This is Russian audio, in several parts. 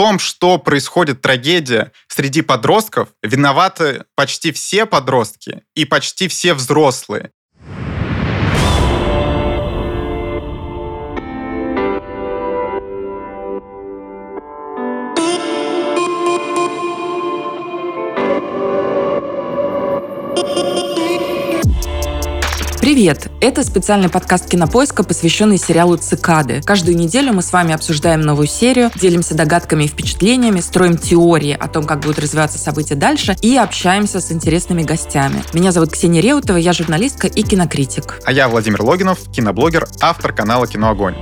том, что происходит трагедия среди подростков, виноваты почти все подростки и почти все взрослые. Привет! Это специальный подкаст Кинопоиска, посвященный сериалу «Цикады». Каждую неделю мы с вами обсуждаем новую серию, делимся догадками и впечатлениями, строим теории о том, как будут развиваться события дальше и общаемся с интересными гостями. Меня зовут Ксения Реутова, я журналистка и кинокритик. А я Владимир Логинов, киноблогер, автор канала «Киноогонь».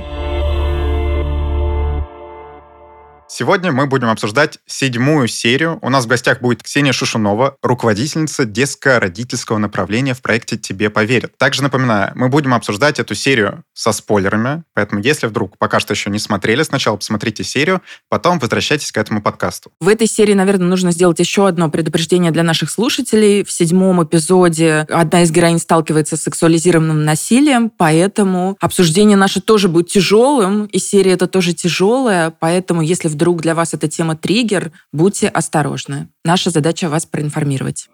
Сегодня мы будем обсуждать седьмую серию. У нас в гостях будет Ксения Шушунова, руководительница детско-родительского направления в проекте «Тебе поверят». Также напоминаю, мы будем обсуждать эту серию со спойлерами, поэтому если вдруг пока что еще не смотрели, сначала посмотрите серию, потом возвращайтесь к этому подкасту. В этой серии, наверное, нужно сделать еще одно предупреждение для наших слушателей. В седьмом эпизоде одна из героинь сталкивается с сексуализированным насилием, поэтому обсуждение наше тоже будет тяжелым, и серия это тоже тяжелая, поэтому если вдруг вдруг для вас эта тема триггер, будьте осторожны. Наша задача вас проинформировать.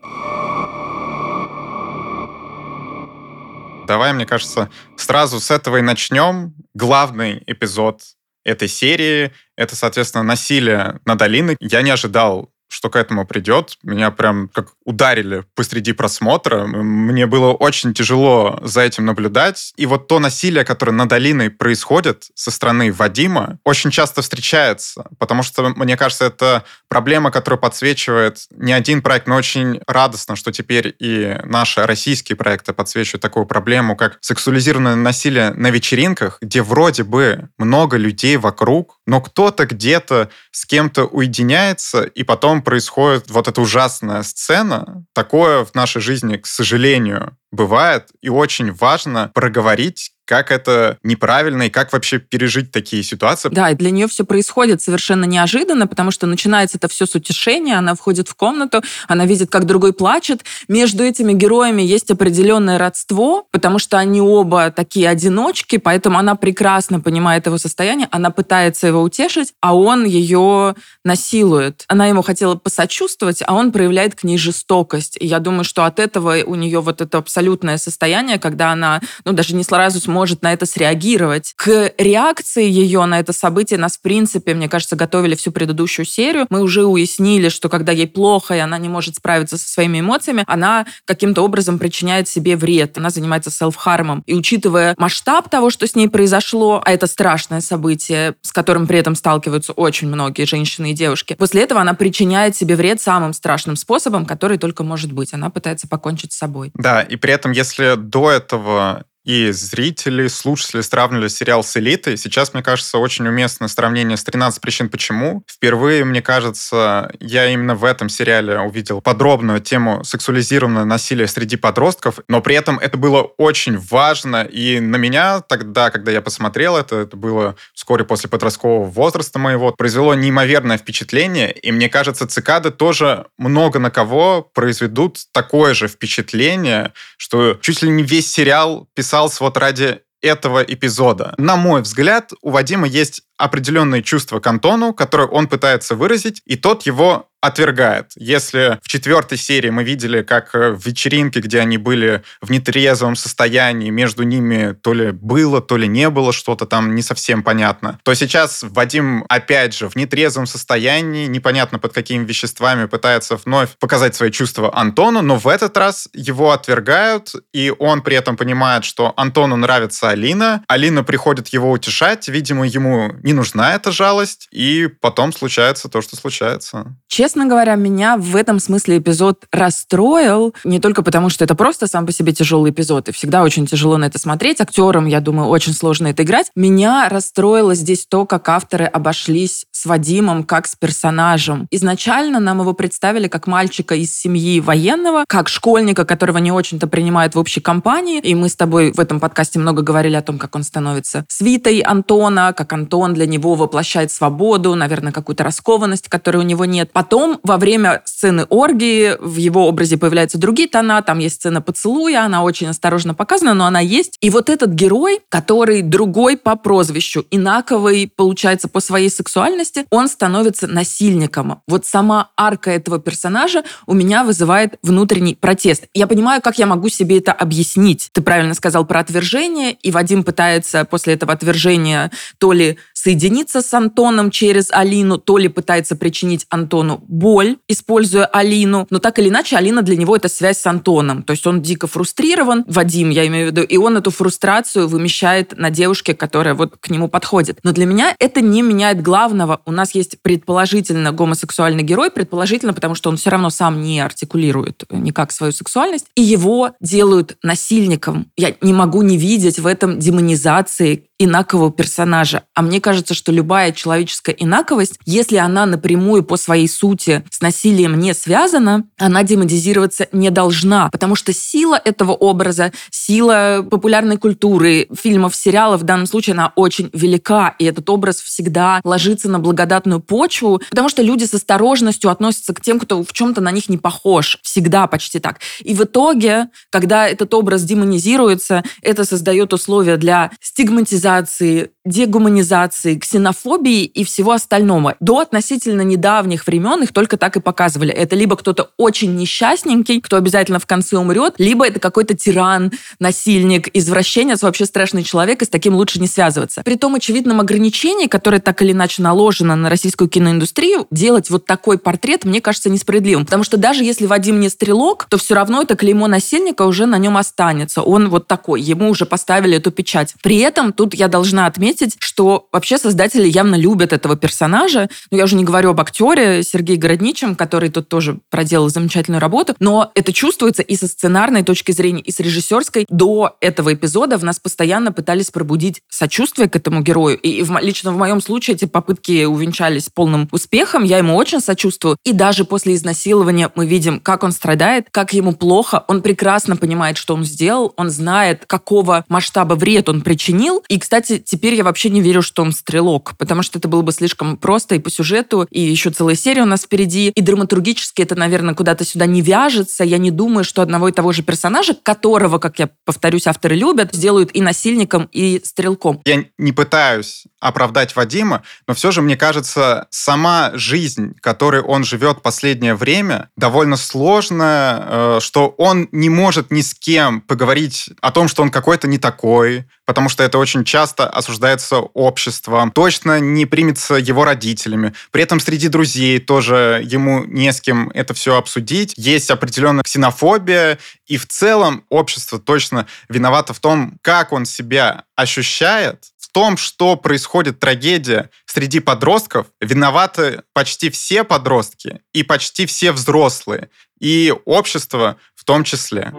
Давай, мне кажется, сразу с этого и начнем. Главный эпизод этой серии — это, соответственно, насилие над Алиной. Я не ожидал что к этому придет. Меня прям как ударили посреди просмотра. Мне было очень тяжело за этим наблюдать. И вот то насилие, которое над Алиной происходит со стороны Вадима, очень часто встречается. Потому что, мне кажется, это проблема, которая подсвечивает не один проект, но очень радостно, что теперь и наши российские проекты подсвечивают такую проблему, как сексуализированное насилие на вечеринках, где вроде бы много людей вокруг, но кто-то где-то с кем-то уединяется, и потом происходит вот эта ужасная сцена. Такое в нашей жизни, к сожалению, бывает, и очень важно проговорить, как это неправильно и как вообще пережить такие ситуации. Да, и для нее все происходит совершенно неожиданно, потому что начинается это все с утешения, она входит в комнату, она видит, как другой плачет. Между этими героями есть определенное родство, потому что они оба такие одиночки, поэтому она прекрасно понимает его состояние, она пытается его утешить, а он ее насилует. Она ему хотела посочувствовать, а он проявляет к ней жестокость. И я думаю, что от этого у нее вот это абсолютное состояние, когда она, ну, даже не сразу может на это среагировать. К реакции ее на это событие нас, в принципе, мне кажется, готовили всю предыдущую серию. Мы уже уяснили, что когда ей плохо, и она не может справиться со своими эмоциями, она каким-то образом причиняет себе вред. Она занимается селф-хармом. И учитывая масштаб того, что с ней произошло, а это страшное событие, с которым при этом сталкиваются очень многие женщины и девушки, после этого она причиняет себе вред самым страшным способом, который только может быть. Она пытается покончить с собой. Да, и при этом, если до этого и зрители, слушатели сравнивали сериал с «Элитой». Сейчас, мне кажется, очень уместно сравнение с «13 причин почему». Впервые, мне кажется, я именно в этом сериале увидел подробную тему сексуализированного насилия среди подростков, но при этом это было очень важно, и на меня тогда, когда я посмотрел это, это было вскоре после подросткового возраста моего, произвело неимоверное впечатление, и мне кажется, цикады тоже много на кого произведут такое же впечатление, что чуть ли не весь сериал писал писался вот ради этого эпизода. На мой взгляд, у Вадима есть определенные чувства к Антону, которые он пытается выразить, и тот его отвергает. Если в четвертой серии мы видели, как э, в вечеринке, где они были в нетрезвом состоянии, между ними то ли было, то ли не было что-то там не совсем понятно, то сейчас Вадим опять же в нетрезвом состоянии, непонятно под какими веществами, пытается вновь показать свои чувства Антону, но в этот раз его отвергают, и он при этом понимает, что Антону нравится Алина. Алина приходит его утешать, видимо, ему не нужна эта жалость, и потом случается то, что случается. Честно говоря, меня в этом смысле эпизод расстроил. Не только потому, что это просто сам по себе тяжелый эпизод, и всегда очень тяжело на это смотреть. Актерам, я думаю, очень сложно это играть. Меня расстроило здесь то, как авторы обошлись с Вадимом как с персонажем. Изначально нам его представили как мальчика из семьи военного, как школьника, которого не очень-то принимают в общей компании. И мы с тобой в этом подкасте много говорили о том, как он становится свитой Антона, как Антон для него воплощает свободу, наверное, какую-то раскованность, которой у него нет. Потом, во время сцены оргии, в его образе появляются другие тона, там есть сцена поцелуя, она очень осторожно показана, но она есть. И вот этот герой, который другой по прозвищу, инаковый, получается, по своей сексуальности, он становится насильником. Вот сама арка этого персонажа у меня вызывает внутренний протест. Я понимаю, как я могу себе это объяснить. Ты правильно сказал про отвержение, и Вадим пытается после этого отвержения то ли соединиться с Антоном через Алину, то ли пытается причинить Антону боль, используя Алину. Но так или иначе, Алина для него это связь с Антоном. То есть он дико фрустрирован, Вадим, я имею в виду, и он эту фрустрацию вымещает на девушке, которая вот к нему подходит. Но для меня это не меняет главного. У нас есть предположительно гомосексуальный герой, предположительно, потому что он все равно сам не артикулирует никак свою сексуальность, и его делают насильником. Я не могу не видеть в этом демонизации инакового персонажа. А мне кажется, что любая человеческая инаковость, если она напрямую по своей сути с насилием не связана, она демонизироваться не должна, потому что сила этого образа, сила популярной культуры, фильмов, сериалов в данном случае, она очень велика, и этот образ всегда ложится на благодатную почву, потому что люди с осторожностью относятся к тем, кто в чем-то на них не похож. Всегда почти так. И в итоге, когда этот образ демонизируется, это создает условия для стигматизации гуманизации, дегуманизации, ксенофобии и всего остального. До относительно недавних времен их только так и показывали. Это либо кто-то очень несчастненький, кто обязательно в конце умрет, либо это какой-то тиран, насильник, извращенец, вообще страшный человек, и с таким лучше не связываться. При том очевидном ограничении, которое так или иначе наложено на российскую киноиндустрию, делать вот такой портрет, мне кажется, несправедливым. Потому что даже если Вадим не стрелок, то все равно это клеймо насильника уже на нем останется. Он вот такой, ему уже поставили эту печать. При этом тут я должна отметить, что вообще создатели явно любят этого персонажа. Ну, я уже не говорю об актере Сергее Городничем, который тут тоже проделал замечательную работу, но это чувствуется и со сценарной точки зрения, и с режиссерской. До этого эпизода в нас постоянно пытались пробудить сочувствие к этому герою. И в, лично в моем случае эти попытки увенчались полным успехом. Я ему очень сочувствую. И даже после изнасилования мы видим, как он страдает, как ему плохо. Он прекрасно понимает, что он сделал. Он знает, какого масштаба вред он причинил. И, кстати, теперь я вообще не верю, что он стрелок, потому что это было бы слишком просто и по сюжету, и еще целая серия у нас впереди. И драматургически это, наверное, куда-то сюда не вяжется. Я не думаю, что одного и того же персонажа, которого, как я повторюсь, авторы любят, сделают и насильником, и стрелком. Я не пытаюсь оправдать Вадима, но все же, мне кажется, сама жизнь, которой он живет последнее время, довольно сложная, э, что он не может ни с кем поговорить о том, что он какой-то не такой, потому что это очень часто осуждается обществом, точно не примется его родителями. При этом среди друзей тоже ему не с кем это все обсудить. Есть определенная ксенофобия, и в целом общество точно виновато в том, как он себя ощущает, в том, что происходит трагедия среди подростков, виноваты почти все подростки и почти все взрослые, и общество в том числе.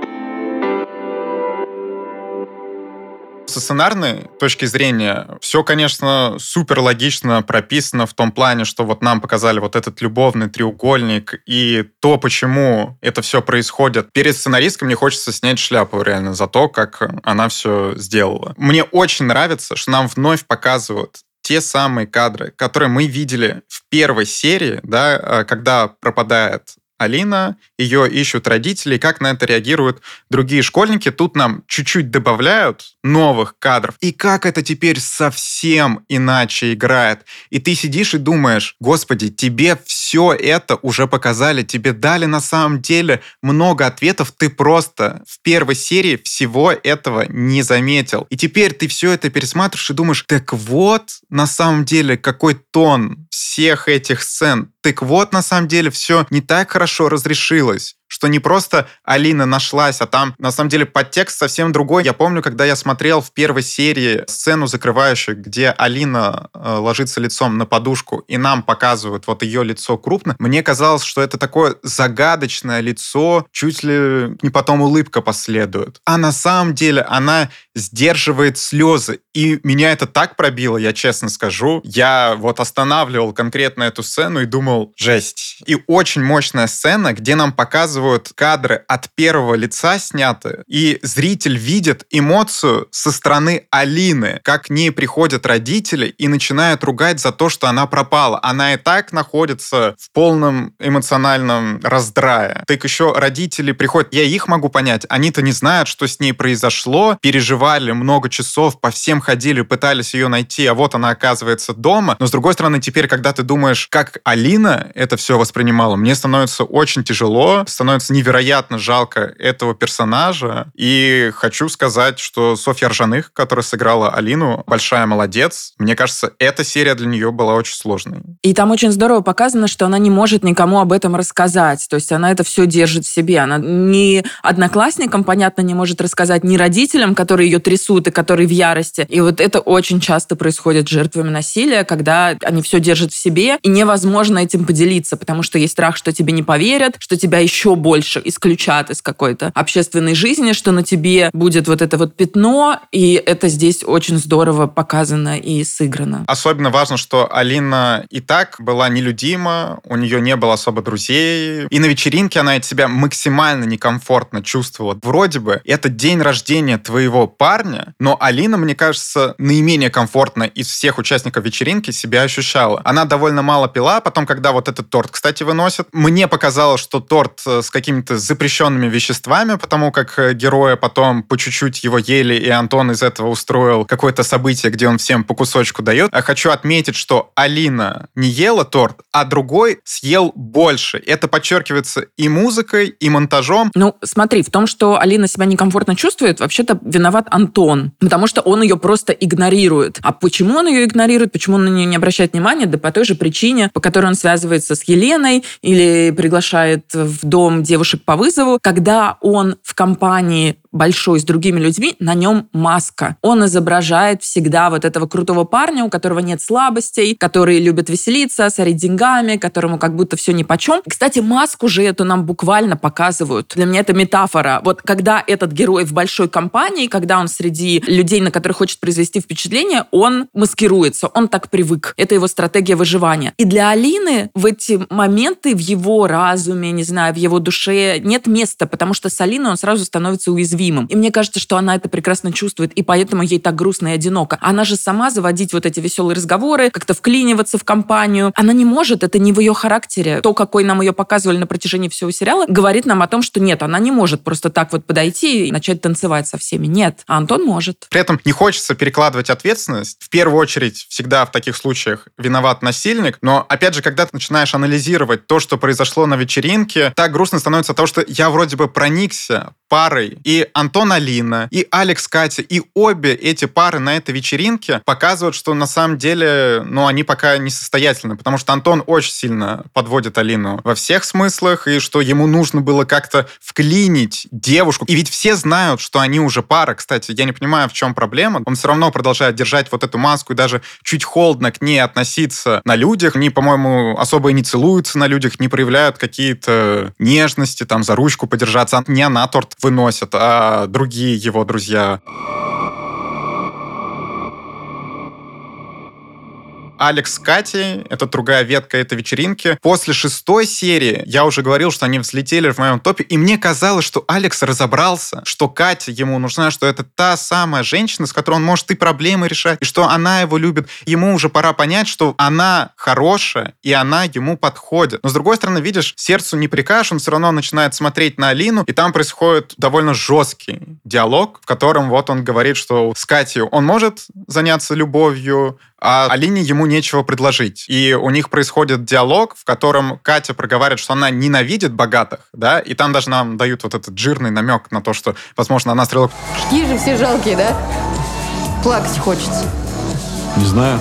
Со сценарной точки зрения все, конечно, супер логично прописано в том плане, что вот нам показали вот этот любовный треугольник и то, почему это все происходит. Перед сценаристкой мне хочется снять шляпу реально за то, как она все сделала. Мне очень нравится, что нам вновь показывают те самые кадры, которые мы видели в первой серии, да, э, когда пропадает Алина, ее ищут родители, как на это реагируют другие школьники. Тут нам чуть-чуть добавляют новых кадров. И как это теперь совсем иначе играет. И ты сидишь и думаешь, господи, тебе все это уже показали, тебе дали на самом деле много ответов, ты просто в первой серии всего этого не заметил. И теперь ты все это пересматриваешь и думаешь, так вот, на самом деле, какой тон всех этих сцен. Так вот, на самом деле, все не так хорошо разрешилось что не просто Алина нашлась, а там на самом деле подтекст совсем другой. Я помню, когда я смотрел в первой серии сцену закрывающую, где Алина э, ложится лицом на подушку, и нам показывают вот ее лицо крупно, мне казалось, что это такое загадочное лицо, чуть ли не потом улыбка последует. А на самом деле она сдерживает слезы. И меня это так пробило, я честно скажу. Я вот останавливал конкретно эту сцену и думал, жесть. И очень мощная сцена, где нам показывают показывают кадры от первого лица сняты, и зритель видит эмоцию со стороны Алины, как к ней приходят родители и начинают ругать за то, что она пропала. Она и так находится в полном эмоциональном раздрае. Так еще родители приходят, я их могу понять, они-то не знают, что с ней произошло, переживали много часов, по всем ходили, пытались ее найти, а вот она оказывается дома. Но с другой стороны, теперь, когда ты думаешь, как Алина это все воспринимала, мне становится очень тяжело, становится невероятно жалко этого персонажа. И хочу сказать, что Софья Ржаных, которая сыграла Алину, большая молодец. Мне кажется, эта серия для нее была очень сложной. И там очень здорово показано, что она не может никому об этом рассказать. То есть она это все держит в себе. Она ни одноклассникам, понятно, не может рассказать, ни родителям, которые ее трясут и которые в ярости. И вот это очень часто происходит с жертвами насилия, когда они все держат в себе, и невозможно этим поделиться, потому что есть страх, что тебе не поверят, что тебя еще больше исключат из какой-то общественной жизни, что на тебе будет вот это вот пятно, и это здесь очень здорово показано и сыграно. Особенно важно, что Алина и так была нелюдима, у нее не было особо друзей, и на вечеринке она от себя максимально некомфортно чувствовала. Вроде бы это день рождения твоего парня, но Алина, мне кажется, наименее комфортно из всех участников вечеринки себя ощущала. Она довольно мало пила, потом, когда вот этот торт, кстати, выносят, мне показалось, что торт э, с какими-то запрещенными веществами, потому как э, героя потом по чуть-чуть его ели, и Антон из этого устроил какое-то событие, где он всем по кусочку дает. А хочу отметить, что Алина не ела торт, а другой съел больше. Это подчеркивается и музыкой, и монтажом. Ну, смотри, в том, что Алина себя некомфортно чувствует, вообще-то виноват Антон, потому что он ее просто игнорирует. А почему он ее игнорирует, почему он на нее не обращает внимания? Да по той же причине, по которой он связывается с Еленой или приглашает в дом девушек по вызову, когда он в компании большой с другими людьми, на нем маска. Он изображает всегда вот этого крутого парня, у которого нет слабостей, который любит веселиться, сорить деньгами, которому как будто все ни почем. Кстати, маску же эту нам буквально показывают. Для меня это метафора. Вот когда этот герой в большой компании, когда он среди людей, на которых хочет произвести впечатление, он маскируется, он так привык. Это его стратегия выживания. И для Алины в эти моменты в его разуме, не знаю, в его душе нет места, потому что с Алиной он сразу становится уязвимым уязвимым. И мне кажется, что она это прекрасно чувствует, и поэтому ей так грустно и одиноко. Она же сама заводить вот эти веселые разговоры, как-то вклиниваться в компанию. Она не может, это не в ее характере. То, какой нам ее показывали на протяжении всего сериала, говорит нам о том, что нет, она не может просто так вот подойти и начать танцевать со всеми. Нет, а Антон может. При этом не хочется перекладывать ответственность. В первую очередь, всегда в таких случаях виноват насильник. Но, опять же, когда ты начинаешь анализировать то, что произошло на вечеринке, так грустно становится от того, что я вроде бы проникся парой и Антон Алина, и Алекс Катя, и обе эти пары на этой вечеринке показывают, что на самом деле, ну, они пока не состоятельны, потому что Антон очень сильно подводит Алину во всех смыслах, и что ему нужно было как-то вклинить девушку. И ведь все знают, что они уже пара, кстати. Я не понимаю, в чем проблема. Он все равно продолжает держать вот эту маску и даже чуть холодно к ней относиться на людях. Они, по-моему, особо и не целуются на людях, не проявляют какие-то нежности, там, за ручку подержаться. Не она торт выносит, а другие его друзья. Алекс с Катей, это другая ветка этой вечеринки. После шестой серии я уже говорил, что они взлетели в моем топе, и мне казалось, что Алекс разобрался, что Катя ему нужна, что это та самая женщина, с которой он может и проблемы решать, и что она его любит. Ему уже пора понять, что она хорошая, и она ему подходит. Но с другой стороны, видишь, сердцу не прикажешь, он все равно начинает смотреть на Алину, и там происходит довольно жесткий диалог, в котором вот он говорит, что с Катей он может заняться любовью, а Алине ему нечего предложить. И у них происходит диалог, в котором Катя проговаривает, что она ненавидит богатых, да, и там даже нам дают вот этот жирный намек на то, что, возможно, она стрелок... Какие же все жалкие, да? Плакать хочется. Не знаю.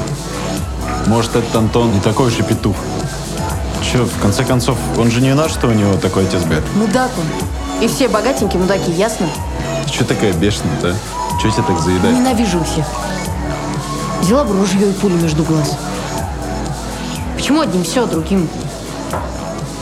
Может, этот Антон не такой уж и петух. Че, в конце концов, он же не наш, что у него такой отец бед. Мудак он. И все богатенькие мудаки, ясно? Ты че такая бешеная-то, а? Че тебя так заедает? Ненавижу всех. Взяла бы ружье и пулю между глаз. Почему одним все, а другим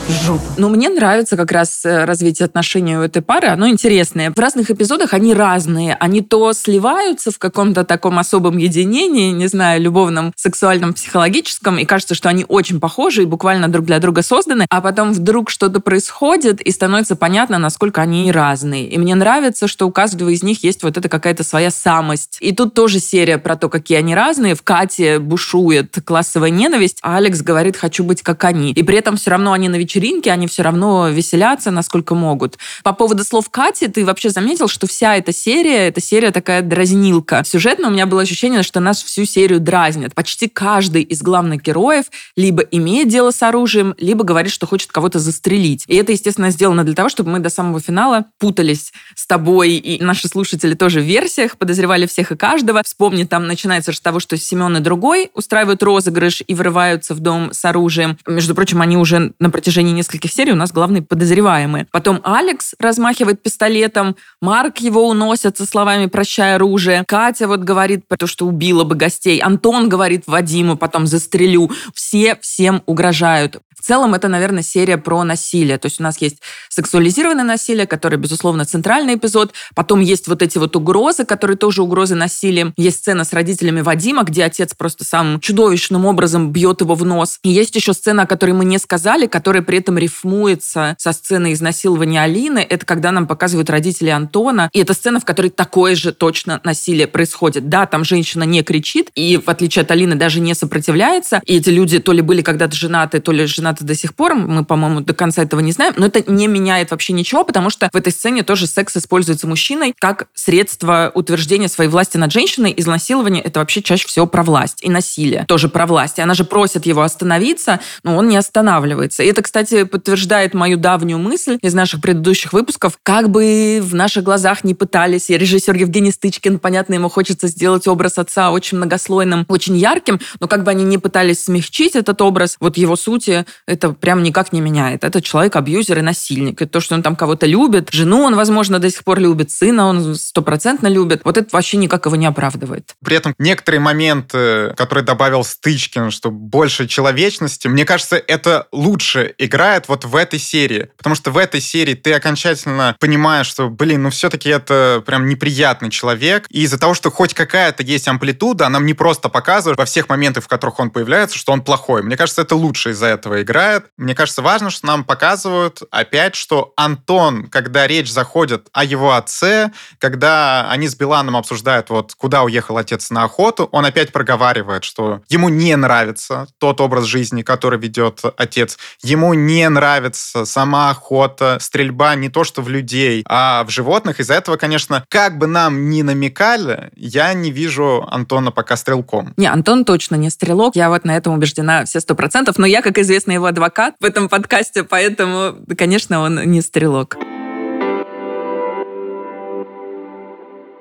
Жопа. Но мне нравится как раз э, развитие отношений у этой пары. Оно интересное. В разных эпизодах они разные. Они то сливаются в каком-то таком особом единении, не знаю, любовном, сексуальном, психологическом, и кажется, что они очень похожи и буквально друг для друга созданы, а потом вдруг что-то происходит, и становится понятно, насколько они разные. И мне нравится, что у каждого из них есть вот эта какая-то своя самость. И тут тоже серия про то, какие они разные. В Кате бушует классовая ненависть, а Алекс говорит, хочу быть как они. И при этом все равно они на вечеринке, они все равно веселятся, насколько могут. По поводу слов Кати, ты вообще заметил, что вся эта серия, эта серия такая дразнилка. Сюжетно у меня было ощущение, что нас всю серию дразнят. Почти каждый из главных героев либо имеет дело с оружием, либо говорит, что хочет кого-то застрелить. И это, естественно, сделано для того, чтобы мы до самого финала путались с тобой и наши слушатели тоже в версиях, подозревали всех и каждого. Вспомни, там начинается с того, что Семен и другой устраивают розыгрыш и врываются в дом с оружием. Между прочим, они уже на протяжении нескольких серий у нас главные подозреваемые. Потом Алекс размахивает пистолетом, Марк его уносит со словами «прощай оружие», Катя вот говорит про то, что убила бы гостей, Антон говорит Вадиму, потом застрелю. Все всем угрожают. Целом это, наверное, серия про насилие. То есть у нас есть сексуализированное насилие, которое, безусловно, центральный эпизод. Потом есть вот эти вот угрозы, которые тоже угрозы насилием. Есть сцена с родителями Вадима, где отец просто самым чудовищным образом бьет его в нос. И есть еще сцена, о которой мы не сказали, которая при этом рифмуется со сценой изнасилования Алины. Это когда нам показывают родители Антона. И это сцена, в которой такое же точно насилие происходит. Да, там женщина не кричит, и в отличие от Алины даже не сопротивляется. И эти люди то ли были когда-то женаты, то ли женаты до сих пор. Мы, по-моему, до конца этого не знаем. Но это не меняет вообще ничего, потому что в этой сцене тоже секс используется мужчиной как средство утверждения своей власти над женщиной. Изнасилование — это вообще чаще всего про власть. И насилие тоже про власть. И она же просит его остановиться, но он не останавливается. И это, кстати, подтверждает мою давнюю мысль из наших предыдущих выпусков. Как бы в наших глазах не пытались, и режиссер Евгений Стычкин, понятно, ему хочется сделать образ отца очень многослойным, очень ярким, но как бы они не пытались смягчить этот образ, вот его сути это прям никак не меняет. Это человек абьюзер и насильник. И то, что он там кого-то любит, жену он, возможно, до сих пор любит, сына он стопроцентно любит, вот это вообще никак его не оправдывает. При этом некоторые моменты, которые добавил Стычкин, что больше человечности, мне кажется, это лучше играет вот в этой серии. Потому что в этой серии ты окончательно понимаешь, что, блин, ну все-таки это прям неприятный человек. И из-за того, что хоть какая-то есть амплитуда, нам не просто показывают во всех моментах, в которых он появляется, что он плохой. Мне кажется, это лучше из-за этого играет. Мне кажется, важно, что нам показывают опять, что Антон, когда речь заходит о его отце, когда они с Биланом обсуждают, вот куда уехал отец на охоту, он опять проговаривает, что ему не нравится тот образ жизни, который ведет отец. Ему не нравится сама охота, стрельба не то что в людей, а в животных. Из-за этого, конечно, как бы нам ни намекали, я не вижу Антона пока стрелком. Не, Антон точно не стрелок. Я вот на этом убеждена все сто процентов. Но я, как известный его адвокат в этом подкасте, поэтому, конечно, он не стрелок.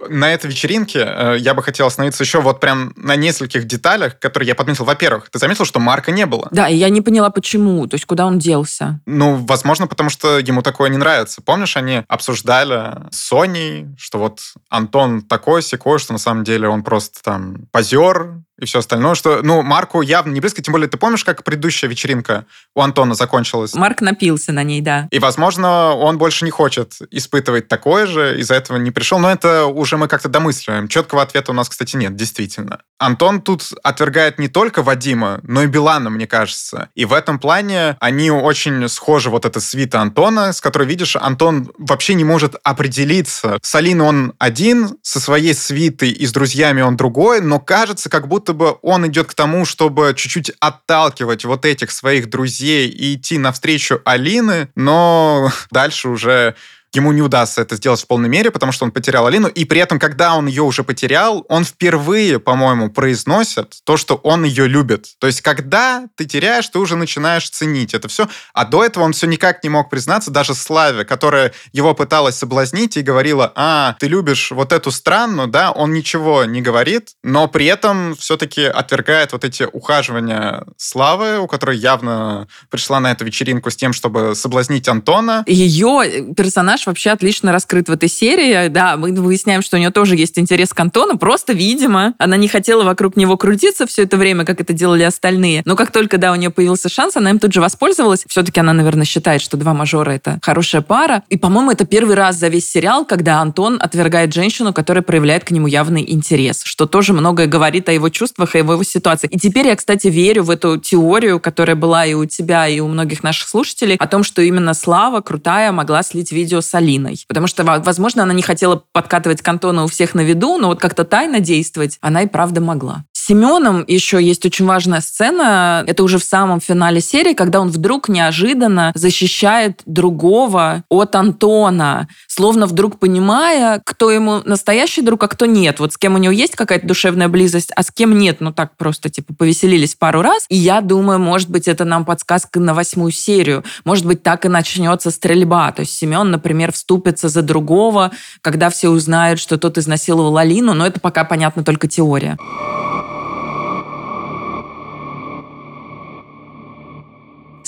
на этой вечеринке э, я бы хотел остановиться еще вот прям на нескольких деталях, которые я подметил. Во-первых, ты заметил, что Марка не было? Да, и я не поняла, почему. То есть, куда он делся? Ну, возможно, потому что ему такое не нравится. Помнишь, они обсуждали с Соней, что вот Антон такой секой, что на самом деле он просто там позер, и все остальное, что, ну, Марку явно не близко, тем более, ты помнишь, как предыдущая вечеринка у Антона закончилась? Марк напился на ней, да. И, возможно, он больше не хочет испытывать такое же, из-за этого не пришел, но это уже мы как-то домысливаем. Четкого ответа у нас, кстати, нет, действительно. Антон тут отвергает не только Вадима, но и Билана, мне кажется. И в этом плане они очень схожи, вот эта свита Антона, с которой, видишь, Антон вообще не может определиться. С Алиной он один, со своей свитой и с друзьями он другой, но кажется, как будто будто бы он идет к тому, чтобы чуть-чуть отталкивать вот этих своих друзей и идти навстречу Алины, но дальше уже ему не удастся это сделать в полной мере, потому что он потерял Алину, и при этом, когда он ее уже потерял, он впервые, по-моему, произносит то, что он ее любит. То есть, когда ты теряешь, ты уже начинаешь ценить это все, а до этого он все никак не мог признаться, даже Славе, которая его пыталась соблазнить и говорила, а, ты любишь вот эту страну, да, он ничего не говорит, но при этом все-таки отвергает вот эти ухаживания Славы, у которой явно пришла на эту вечеринку с тем, чтобы соблазнить Антона. Ее персонаж персонаж вообще отлично раскрыт в этой серии. Да, мы выясняем, что у нее тоже есть интерес к Антону, просто, видимо, она не хотела вокруг него крутиться все это время, как это делали остальные. Но как только, да, у нее появился шанс, она им тут же воспользовалась. Все-таки она, наверное, считает, что два мажора — это хорошая пара. И, по-моему, это первый раз за весь сериал, когда Антон отвергает женщину, которая проявляет к нему явный интерес, что тоже многое говорит о его чувствах, о его ситуации. И теперь я, кстати, верю в эту теорию, которая была и у тебя, и у многих наших слушателей, о том, что именно Слава, крутая, могла слить видео с Алиной. Потому что, возможно, она не хотела подкатывать к Антону у всех на виду, но вот как-то тайно действовать она и правда могла. Семеном еще есть очень важная сцена. Это уже в самом финале серии, когда он вдруг неожиданно защищает другого от Антона, словно вдруг понимая, кто ему настоящий друг, а кто нет. Вот с кем у него есть какая-то душевная близость, а с кем нет. Ну так просто типа повеселились пару раз. И я думаю, может быть, это нам подсказка на восьмую серию. Может быть, так и начнется стрельба. То есть Семен, например, вступится за другого, когда все узнают, что тот изнасиловал Алину. Но это пока, понятно, только теория.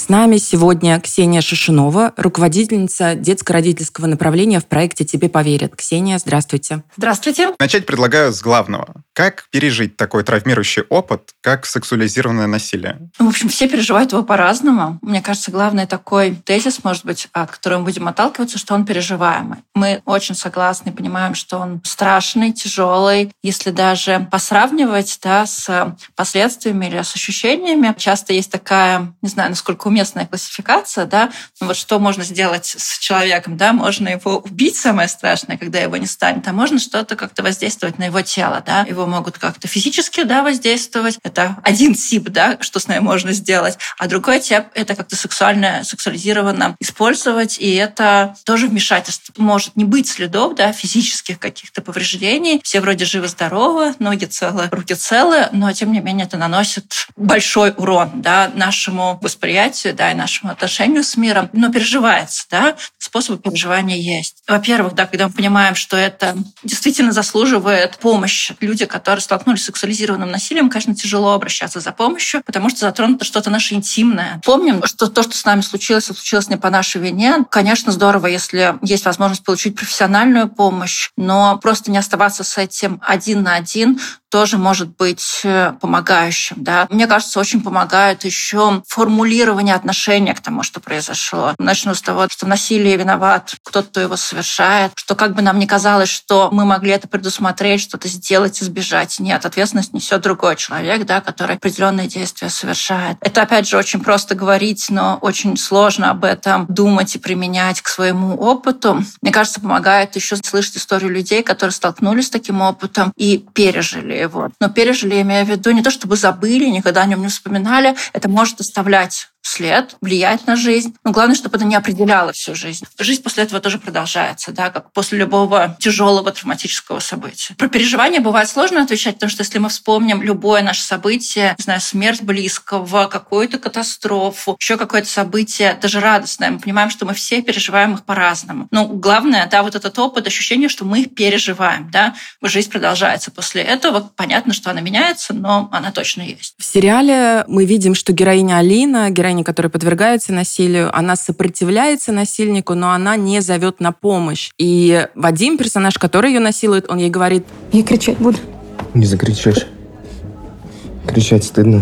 С нами сегодня Ксения Шишинова, руководительница детско-родительского направления в проекте «Тебе поверят». Ксения, здравствуйте. Здравствуйте. Начать предлагаю с главного. Как пережить такой травмирующий опыт, как сексуализированное насилие? Ну, в общем, все переживают его по-разному. Мне кажется, главный такой тезис, может быть, от которого мы будем отталкиваться, что он переживаемый. Мы очень согласны, понимаем, что он страшный, тяжелый. Если даже посравнивать да, с последствиями или с ощущениями, часто есть такая, не знаю, насколько уместная классификация, да, ну вот что можно сделать с человеком, да, можно его убить, самое страшное, когда его не станет, а можно что-то как-то воздействовать на его тело, да, его могут как-то физически, да, воздействовать, это один тип, да, что с ним можно сделать, а другой тип — это как-то сексуально, сексуализированно использовать, и это тоже вмешательство. Может не быть следов, да, физических каких-то повреждений, все вроде живы-здоровы, ноги целы, руки целы, но тем не менее это наносит большой урон, да, нашему восприятию восприятию, да, и нашему отношению с миром, но переживается, да, способы переживания есть. Во-первых, да, когда мы понимаем, что это действительно заслуживает помощи. Люди, которые столкнулись с сексуализированным насилием, конечно, тяжело обращаться за помощью, потому что затронуто что-то наше интимное. Помним, что то, что с нами случилось, случилось не по нашей вине. Конечно, здорово, если есть возможность получить профессиональную помощь, но просто не оставаться с этим один на один, тоже может быть э, помогающим. Да? Мне кажется, очень помогает еще формулирование отношения к тому, что произошло. Начну с того, что насилие виноват кто-то, кто его совершает, что как бы нам ни казалось, что мы могли это предусмотреть, что-то сделать, избежать. Нет, ответственность несет другой человек, да, который определенные действия совершает. Это, опять же, очень просто говорить, но очень сложно об этом думать и применять к своему опыту. Мне кажется, помогает еще слышать историю людей, которые столкнулись с таким опытом и пережили его. Но пережили, имея в виду, не то чтобы забыли, никогда о нем не вспоминали, это может оставлять след, влиять на жизнь. Но главное, чтобы это не определяло всю жизнь. Жизнь после этого тоже продолжается, да, как после любого тяжелого травматического события. Про переживания бывает сложно отвечать, потому что если мы вспомним любое наше событие, не знаю, смерть близкого, какую-то катастрофу, еще какое-то событие, даже радостное, мы понимаем, что мы все переживаем их по-разному. Но главное, да, вот этот опыт, ощущение, что мы их переживаем, да, жизнь продолжается после этого. Понятно, что она меняется, но она точно есть. В сериале мы видим, что героиня Алина, героиня героиня, которая подвергается насилию, она сопротивляется насильнику, но она не зовет на помощь. И Вадим, персонаж, который ее насилует, он ей говорит... Я кричать буду. Не закричишь. Кричать стыдно.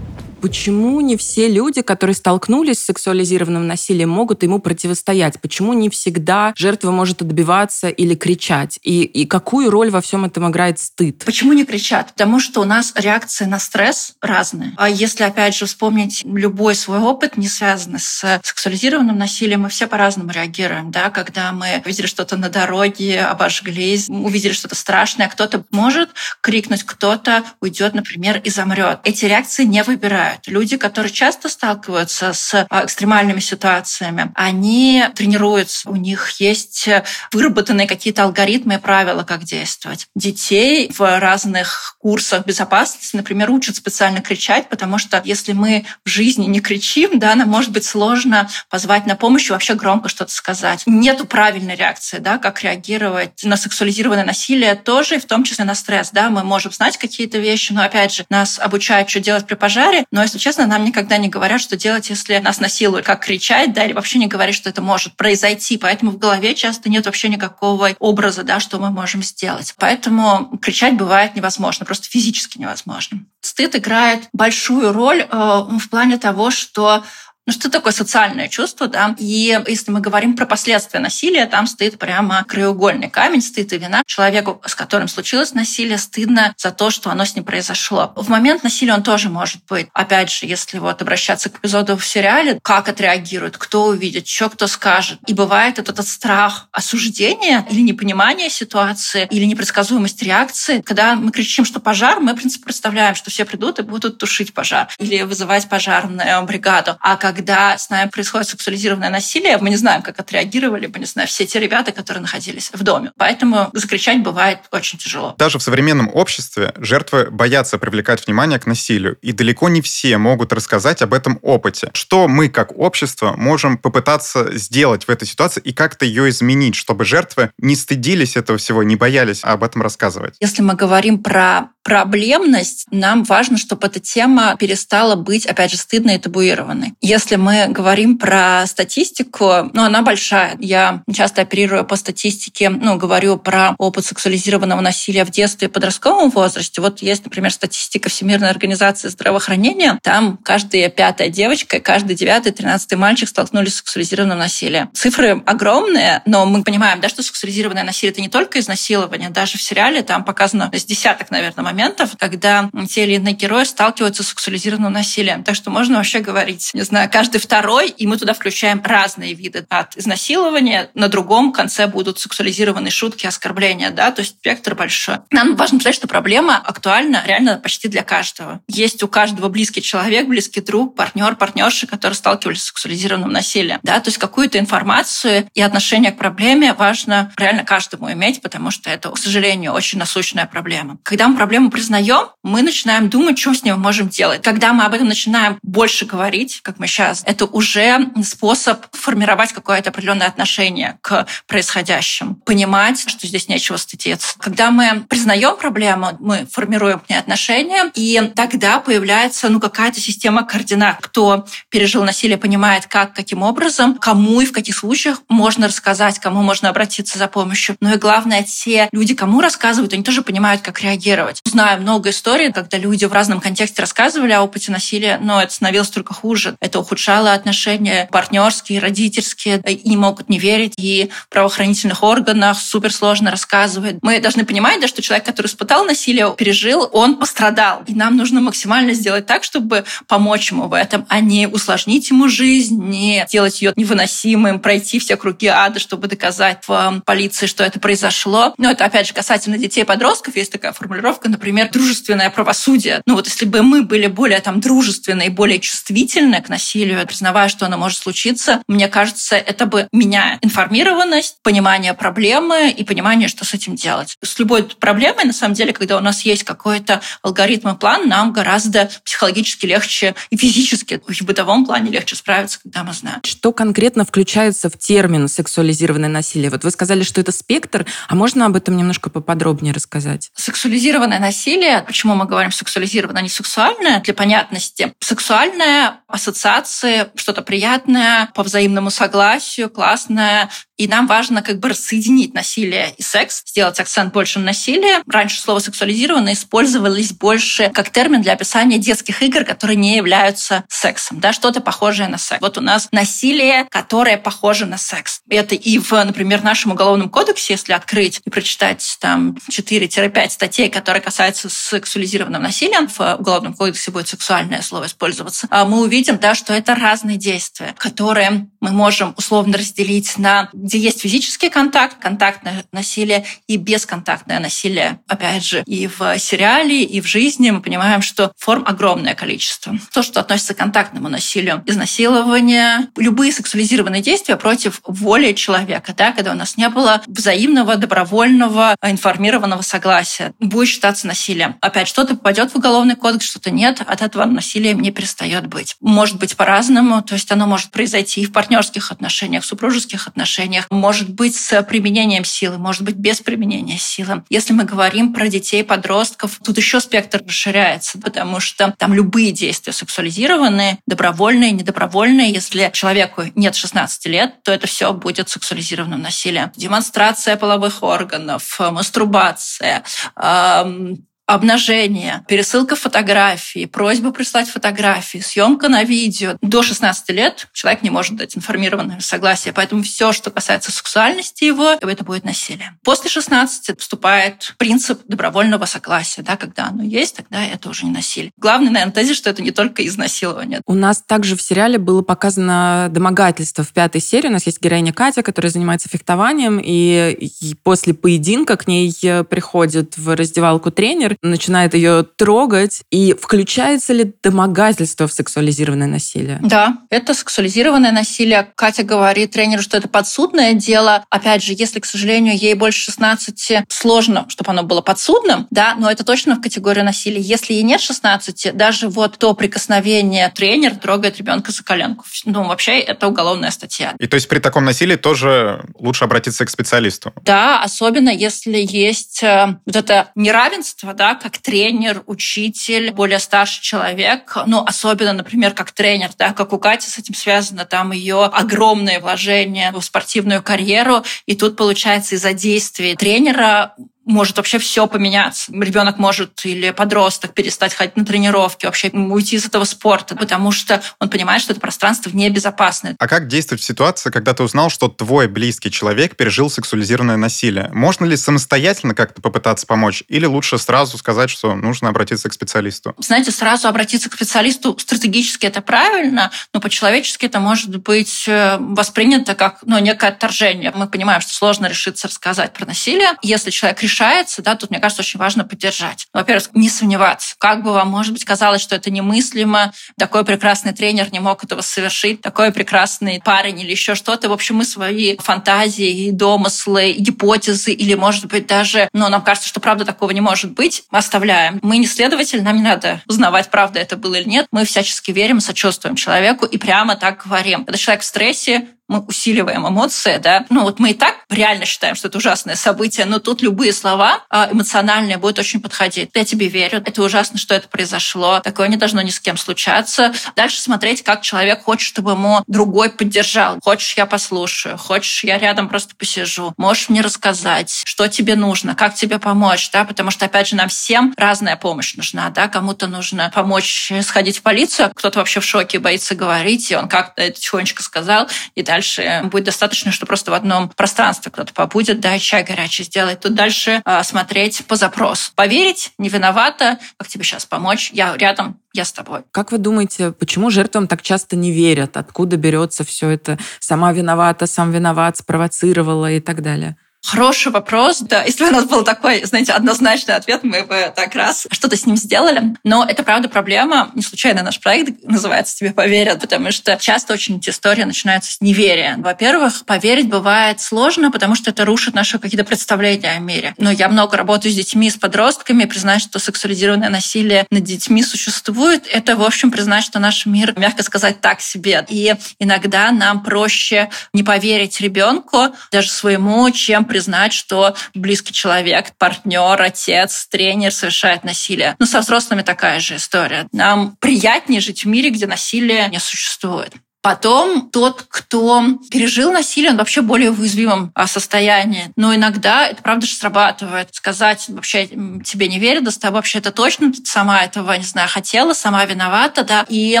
Почему не все люди, которые столкнулись с сексуализированным насилием, могут ему противостоять? Почему не всегда жертва может отбиваться или кричать? И, и какую роль во всем этом играет стыд? Почему не кричат? Потому что у нас реакции на стресс разные. А если, опять же, вспомнить любой свой опыт, не связанный с сексуализированным насилием, мы все по-разному реагируем. Да? Когда мы видели что-то на дороге, обожглись, увидели что-то страшное, кто-то может крикнуть, кто-то уйдет, например, и замрет. Эти реакции не выбирают помогают. Люди, которые часто сталкиваются с а, экстремальными ситуациями, они тренируются, у них есть выработанные какие-то алгоритмы и правила, как действовать. Детей в разных курсах безопасности, например, учат специально кричать, потому что если мы в жизни не кричим, да, нам может быть сложно позвать на помощь и вообще громко что-то сказать. Нету правильной реакции, да, как реагировать на сексуализированное насилие тоже, и в том числе на стресс. Да, мы можем знать какие-то вещи, но опять же, нас обучают, что делать при пожаре, Но, если честно, нам никогда не говорят, что делать, если нас насилуют, как кричать, да, или вообще не говорят, что это может произойти. Поэтому в голове часто нет вообще никакого образа, да, что мы можем сделать. Поэтому кричать бывает невозможно, просто физически невозможно. Стыд играет большую роль э, в плане того, что ну, что такое социальное чувство, да? И если мы говорим про последствия насилия, там стоит прямо краеугольный камень, стыд и вина. Человеку, с которым случилось насилие, стыдно за то, что оно с ним произошло. В момент насилия он тоже может быть. Опять же, если вот обращаться к эпизоду в сериале, как отреагирует, кто увидит, что кто скажет. И бывает этот, этот страх осуждения или непонимания ситуации, или непредсказуемость реакции. Когда мы кричим, что пожар, мы, в принципе, представляем, что все придут и будут тушить пожар или вызывать пожарную бригаду. А как когда с нами происходит сексуализированное насилие, мы не знаем, как отреагировали бы, не знаю, все те ребята, которые находились в доме. Поэтому закричать бывает очень тяжело. Даже в современном обществе жертвы боятся привлекать внимание к насилию, и далеко не все могут рассказать об этом опыте. Что мы, как общество, можем попытаться сделать в этой ситуации и как-то ее изменить, чтобы жертвы не стыдились этого всего, не боялись об этом рассказывать? Если мы говорим про проблемность, нам важно, чтобы эта тема перестала быть, опять же, стыдной и табуированной. Если мы говорим про статистику, ну, она большая. Я часто оперирую по статистике, ну, говорю про опыт сексуализированного насилия в детстве и подростковом возрасте. Вот есть, например, статистика Всемирной организации здравоохранения. Там каждая пятая девочка каждый девятый, тринадцатый мальчик столкнулись с сексуализированным насилием. Цифры огромные, но мы понимаем, да, что сексуализированное насилие – это не только изнасилование. Даже в сериале там показано с десяток, наверное, моментов, моментов, когда те или иные герои сталкиваются с сексуализированным насилием. Так что можно вообще говорить, не знаю, каждый второй, и мы туда включаем разные виды от изнасилования. На другом конце будут сексуализированные шутки, оскорбления, да, то есть спектр большой. Нам важно сказать, что проблема актуальна реально почти для каждого. Есть у каждого близкий человек, близкий друг, партнер, партнерша, которые сталкивались с сексуализированным насилием. Да, то есть какую-то информацию и отношение к проблеме важно реально каждому иметь, потому что это, к сожалению, очень насущная проблема. Когда мы проблему мы признаем, мы начинаем думать, что с ним можем делать. Когда мы об этом начинаем больше говорить, как мы сейчас, это уже способ формировать какое-то определенное отношение к происходящему, понимать, что здесь нечего стыдиться. Когда мы признаем проблему, мы формируем к ней отношения, и тогда появляется ну, какая-то система координат. Кто пережил насилие, понимает, как, каким образом, кому и в каких случаях можно рассказать, кому можно обратиться за помощью. Но и главное, те люди, кому рассказывают, они тоже понимают, как реагировать знаю много историй, когда люди в разном контексте рассказывали о опыте насилия, но это становилось только хуже. Это ухудшало отношения партнерские, родительские, и не могут не верить, и в правоохранительных органах супер сложно рассказывать. Мы должны понимать, да, что человек, который испытал насилие, пережил, он пострадал. И нам нужно максимально сделать так, чтобы помочь ему в этом, а не усложнить ему жизнь, не делать ее невыносимым, пройти все круги ада, чтобы доказать в полиции, что это произошло. Но это, опять же, касательно детей и подростков. Есть такая формулировка, например, дружественное правосудие. Ну вот если бы мы были более там дружественны и более чувствительны к насилию, признавая, что оно может случиться, мне кажется, это бы меняет информированность, понимание проблемы и понимание, что с этим делать. С любой проблемой, на самом деле, когда у нас есть какой-то алгоритм и план, нам гораздо психологически легче и физически, и в бытовом плане легче справиться, когда мы знаем. Что конкретно включается в термин сексуализированное насилие? Вот вы сказали, что это спектр, а можно об этом немножко поподробнее рассказать? Сексуализированное насилие почему мы говорим сексуализированное, а не сексуальное, для понятности. Сексуальное ассоциации, что-то приятное, по взаимному согласию, классное, и нам важно как бы рассоединить насилие и секс, сделать акцент больше на насилие. Раньше слово «сексуализированное» использовалось больше как термин для описания детских игр, которые не являются сексом, да, что-то похожее на секс. Вот у нас насилие, которое похоже на секс. Это и в, например, нашем уголовном кодексе, если открыть и прочитать там 4-5 статей, которые касаются сексуализированного насилия, в уголовном кодексе будет сексуальное слово использоваться, а мы увидим, да, что это разные действия, которые мы можем условно разделить на где есть физический контакт, контактное насилие и бесконтактное насилие. Опять же, и в сериале, и в жизни мы понимаем, что форм огромное количество. То, что относится к контактному насилию, изнасилование, любые сексуализированные действия против воли человека, да, когда у нас не было взаимного, добровольного, информированного согласия, будет считаться насилием. Опять, что-то попадет в уголовный кодекс, что-то нет, от этого насилие не перестает быть. Может быть по-разному, то есть оно может произойти и в партнерских отношениях, в супружеских отношениях, может быть с применением силы, может быть без применения силы. Если мы говорим про детей, подростков, тут еще спектр расширяется, потому что там любые действия сексуализированные, добровольные, недобровольные. Если человеку нет 16 лет, то это все будет сексуализированным насилием. Демонстрация половых органов, мастурбация, эм, обнажение, пересылка фотографий, просьба прислать фотографии, съемка на видео. До 16 лет человек не может дать информированное согласие, поэтому все, что касается сексуальности его, это будет насилие. После 16 вступает принцип добровольного согласия. Да, когда оно есть, тогда это уже не насилие. Главный, наверное, тезис, что это не только изнасилование. У нас также в сериале было показано домогательство в пятой серии. У нас есть героиня Катя, которая занимается фехтованием, и, после поединка к ней приходит в раздевалку тренер начинает ее трогать. И включается ли домогательство в сексуализированное насилие? Да, это сексуализированное насилие. Катя говорит тренеру, что это подсудное дело. Опять же, если, к сожалению, ей больше 16, сложно, чтобы оно было подсудным, да, но это точно в категорию насилия. Если ей нет 16, даже вот то прикосновение тренер трогает ребенка за коленку. Ну, вообще, это уголовная статья. И то есть при таком насилии тоже лучше обратиться к специалисту? Да, особенно если есть э, вот это неравенство, да, как тренер, учитель, более старший человек, ну, особенно, например, как тренер, да, как у Кати с этим связано, там ее огромное вложение в спортивную карьеру, и тут, получается, из-за действий тренера может вообще все поменяться. Ребенок может или подросток перестать ходить на тренировки, вообще уйти из этого спорта, потому что он понимает, что это пространство небезопасное. А как действовать в ситуации, когда ты узнал, что твой близкий человек пережил сексуализированное насилие? Можно ли самостоятельно как-то попытаться помочь? Или лучше сразу сказать, что нужно обратиться к специалисту? Знаете, сразу обратиться к специалисту стратегически это правильно, но по-человечески это может быть э, воспринято как ну, некое отторжение. Мы понимаем, что сложно решиться рассказать про насилие. Если человек решит решается, да, тут, мне кажется, очень важно поддержать. Во-первых, не сомневаться. Как бы вам, может быть, казалось, что это немыслимо, такой прекрасный тренер не мог этого совершить, такой прекрасный парень или еще что-то. В общем, мы свои фантазии и домыслы, и гипотезы, или, может быть, даже, ну, нам кажется, что правда такого не может быть, оставляем. Мы не следователь, нам не надо узнавать, правда это было или нет. Мы всячески верим, сочувствуем человеку и прямо так говорим. Когда человек в стрессе, мы усиливаем эмоции, да. Ну вот мы и так реально считаем, что это ужасное событие, но тут любые слова а, эмоциональные будут очень подходить. Я тебе верю, это ужасно, что это произошло, такое не должно ни с кем случаться. Дальше смотреть, как человек хочет, чтобы ему другой поддержал. Хочешь, я послушаю, хочешь, я рядом просто посижу, можешь мне рассказать, что тебе нужно, как тебе помочь, да, потому что, опять же, нам всем разная помощь нужна, да, кому-то нужно помочь сходить в полицию, кто-то вообще в шоке, боится говорить, и он как-то это тихонечко сказал, и дальше дальше будет достаточно, что просто в одном пространстве кто-то побудет, да, чай горячий сделать. Тут дальше э, смотреть по запросу. Поверить, не виновата, как тебе сейчас помочь, я рядом, я с тобой. Как вы думаете, почему жертвам так часто не верят? Откуда берется все это? Сама виновата, сам виноват, спровоцировала и так далее? Хороший вопрос. Да, если бы у нас был такой, знаете, однозначный ответ, мы бы так раз что-то с ним сделали. Но это, правда, проблема. Не случайно наш проект называется «Тебе поверят», потому что часто очень эти истории начинаются с неверия. Во-первых, поверить бывает сложно, потому что это рушит наши какие-то представления о мире. Но я много работаю с детьми, с подростками, признать, что сексуализированное насилие над детьми существует, это, в общем, признать, что наш мир, мягко сказать, так себе. И иногда нам проще не поверить ребенку, даже своему, чем признать, что близкий человек, партнер, отец, тренер совершает насилие. Но со взрослыми такая же история. Нам приятнее жить в мире, где насилие не существует. Потом тот, кто пережил насилие, он вообще более в уязвимом а, состоянии. Но иногда это правда же срабатывает. Сказать вообще тебе не верю, да с тобой вообще это точно, ты сама этого, не знаю, хотела, сама виновата, да. И,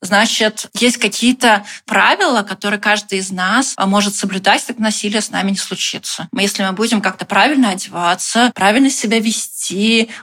значит, есть какие-то правила, которые каждый из нас а, может соблюдать, так насилие с нами не случится. Если мы будем как-то правильно одеваться, правильно себя вести,